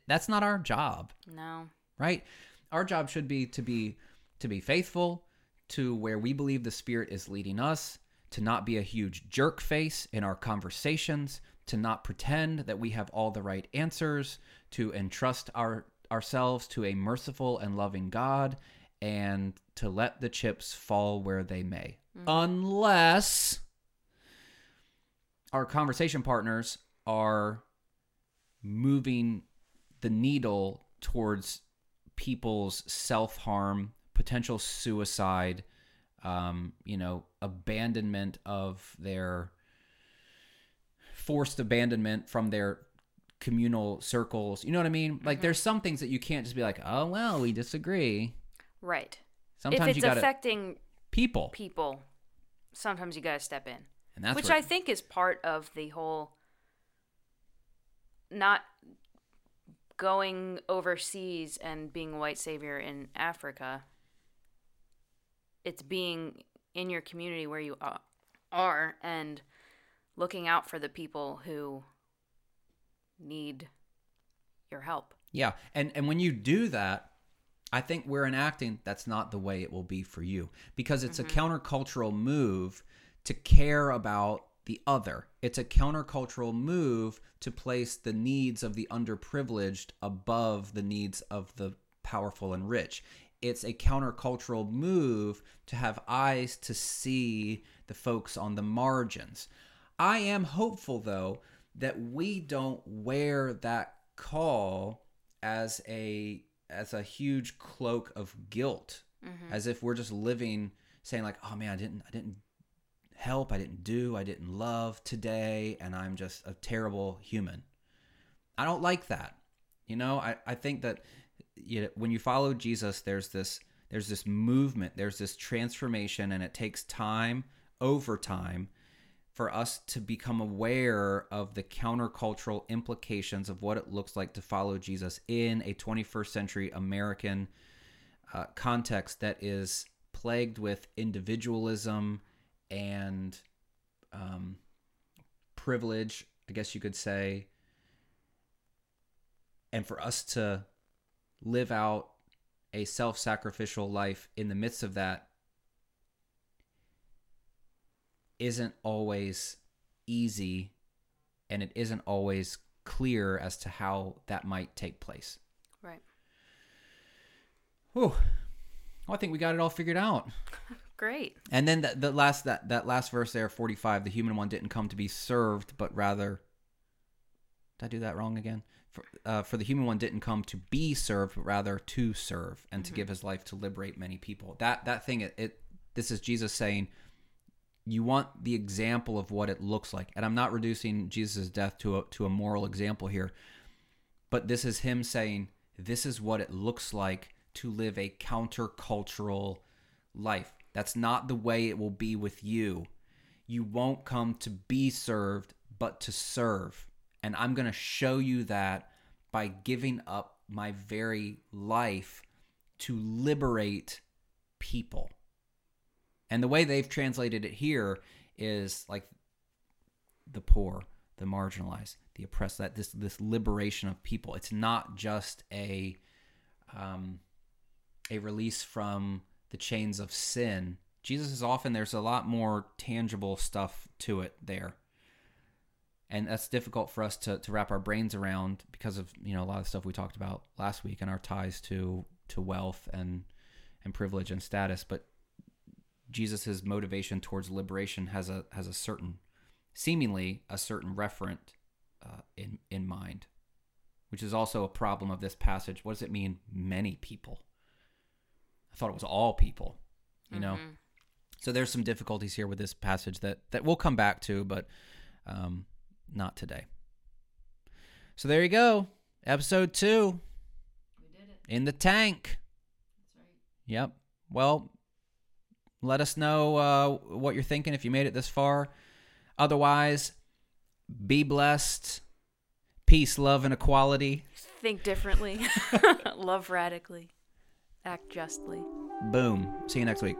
That's not our job.
No.
right our job should be to be to be faithful to where we believe the spirit is leading us to not be a huge jerk face in our conversations to not pretend that we have all the right answers to entrust our ourselves to a merciful and loving god and to let the chips fall where they may. Unless our conversation partners are moving the needle towards people's self harm, potential suicide, um, you know, abandonment of their forced abandonment from their communal circles. You know what I mean? Like, mm-hmm. there's some things that you can't just be like, oh, well, we disagree.
Right.
Sometimes
if it's
you got to
affecting
people.
people, sometimes you got to step in.
And that's
Which
where-
I think is part of the whole not going overseas and being a white savior in Africa. It's being in your community where you are and looking out for the people who need your help.
Yeah, and and when you do that, I think we're enacting that's not the way it will be for you because it's a mm-hmm. countercultural move to care about the other. It's a countercultural move to place the needs of the underprivileged above the needs of the powerful and rich. It's a countercultural move to have eyes to see the folks on the margins. I am hopeful though that we don't wear that call as a as a huge cloak of guilt mm-hmm. as if we're just living saying like oh man I didn't I didn't help I didn't do I didn't love today and I'm just a terrible human. I don't like that. You know, I, I think that you know, when you follow Jesus, there's this there's this movement, there's this transformation, and it takes time over time for us to become aware of the countercultural implications of what it looks like to follow Jesus in a 21st century American uh, context that is plagued with individualism and um, privilege, I guess you could say. And for us to live out a self sacrificial life in the midst of that isn't always easy and it isn't always clear as to how that might take place.
Right.
Whew. Well, I think we got it all figured out.
Great.
And then the, the last that that last verse there, forty five, the human one didn't come to be served, but rather. Did I do that wrong again? For, uh, for the human one didn't come to be served, but rather to serve and to give his life to liberate many people. That that thing, it, it this is Jesus saying, you want the example of what it looks like, and I'm not reducing Jesus' death to a to a moral example here, but this is him saying, this is what it looks like to live a countercultural life. That's not the way it will be with you. You won't come to be served, but to serve. And I'm going to show you that by giving up my very life to liberate people. And the way they've translated it here is like the poor, the marginalized, the oppressed. That this this liberation of people. It's not just a um, a release from the chains of sin. Jesus is often there's a lot more tangible stuff to it there. And that's difficult for us to, to wrap our brains around because of, you know, a lot of stuff we talked about last week and our ties to to wealth and and privilege and status. But Jesus's motivation towards liberation has a has a certain seemingly a certain referent uh, in in mind, which is also a problem of this passage. What does it mean, many people? I thought it was all people, you know. So there's some difficulties here with this passage that that we'll come back to, but um, not today. So there you go, episode two.
We did it.
In the tank.
That's right.
Yep. Well, let us know uh, what you're thinking if you made it this far. Otherwise, be blessed. Peace, love, and equality.
Think differently. love radically. Act justly.
Boom. See you next week.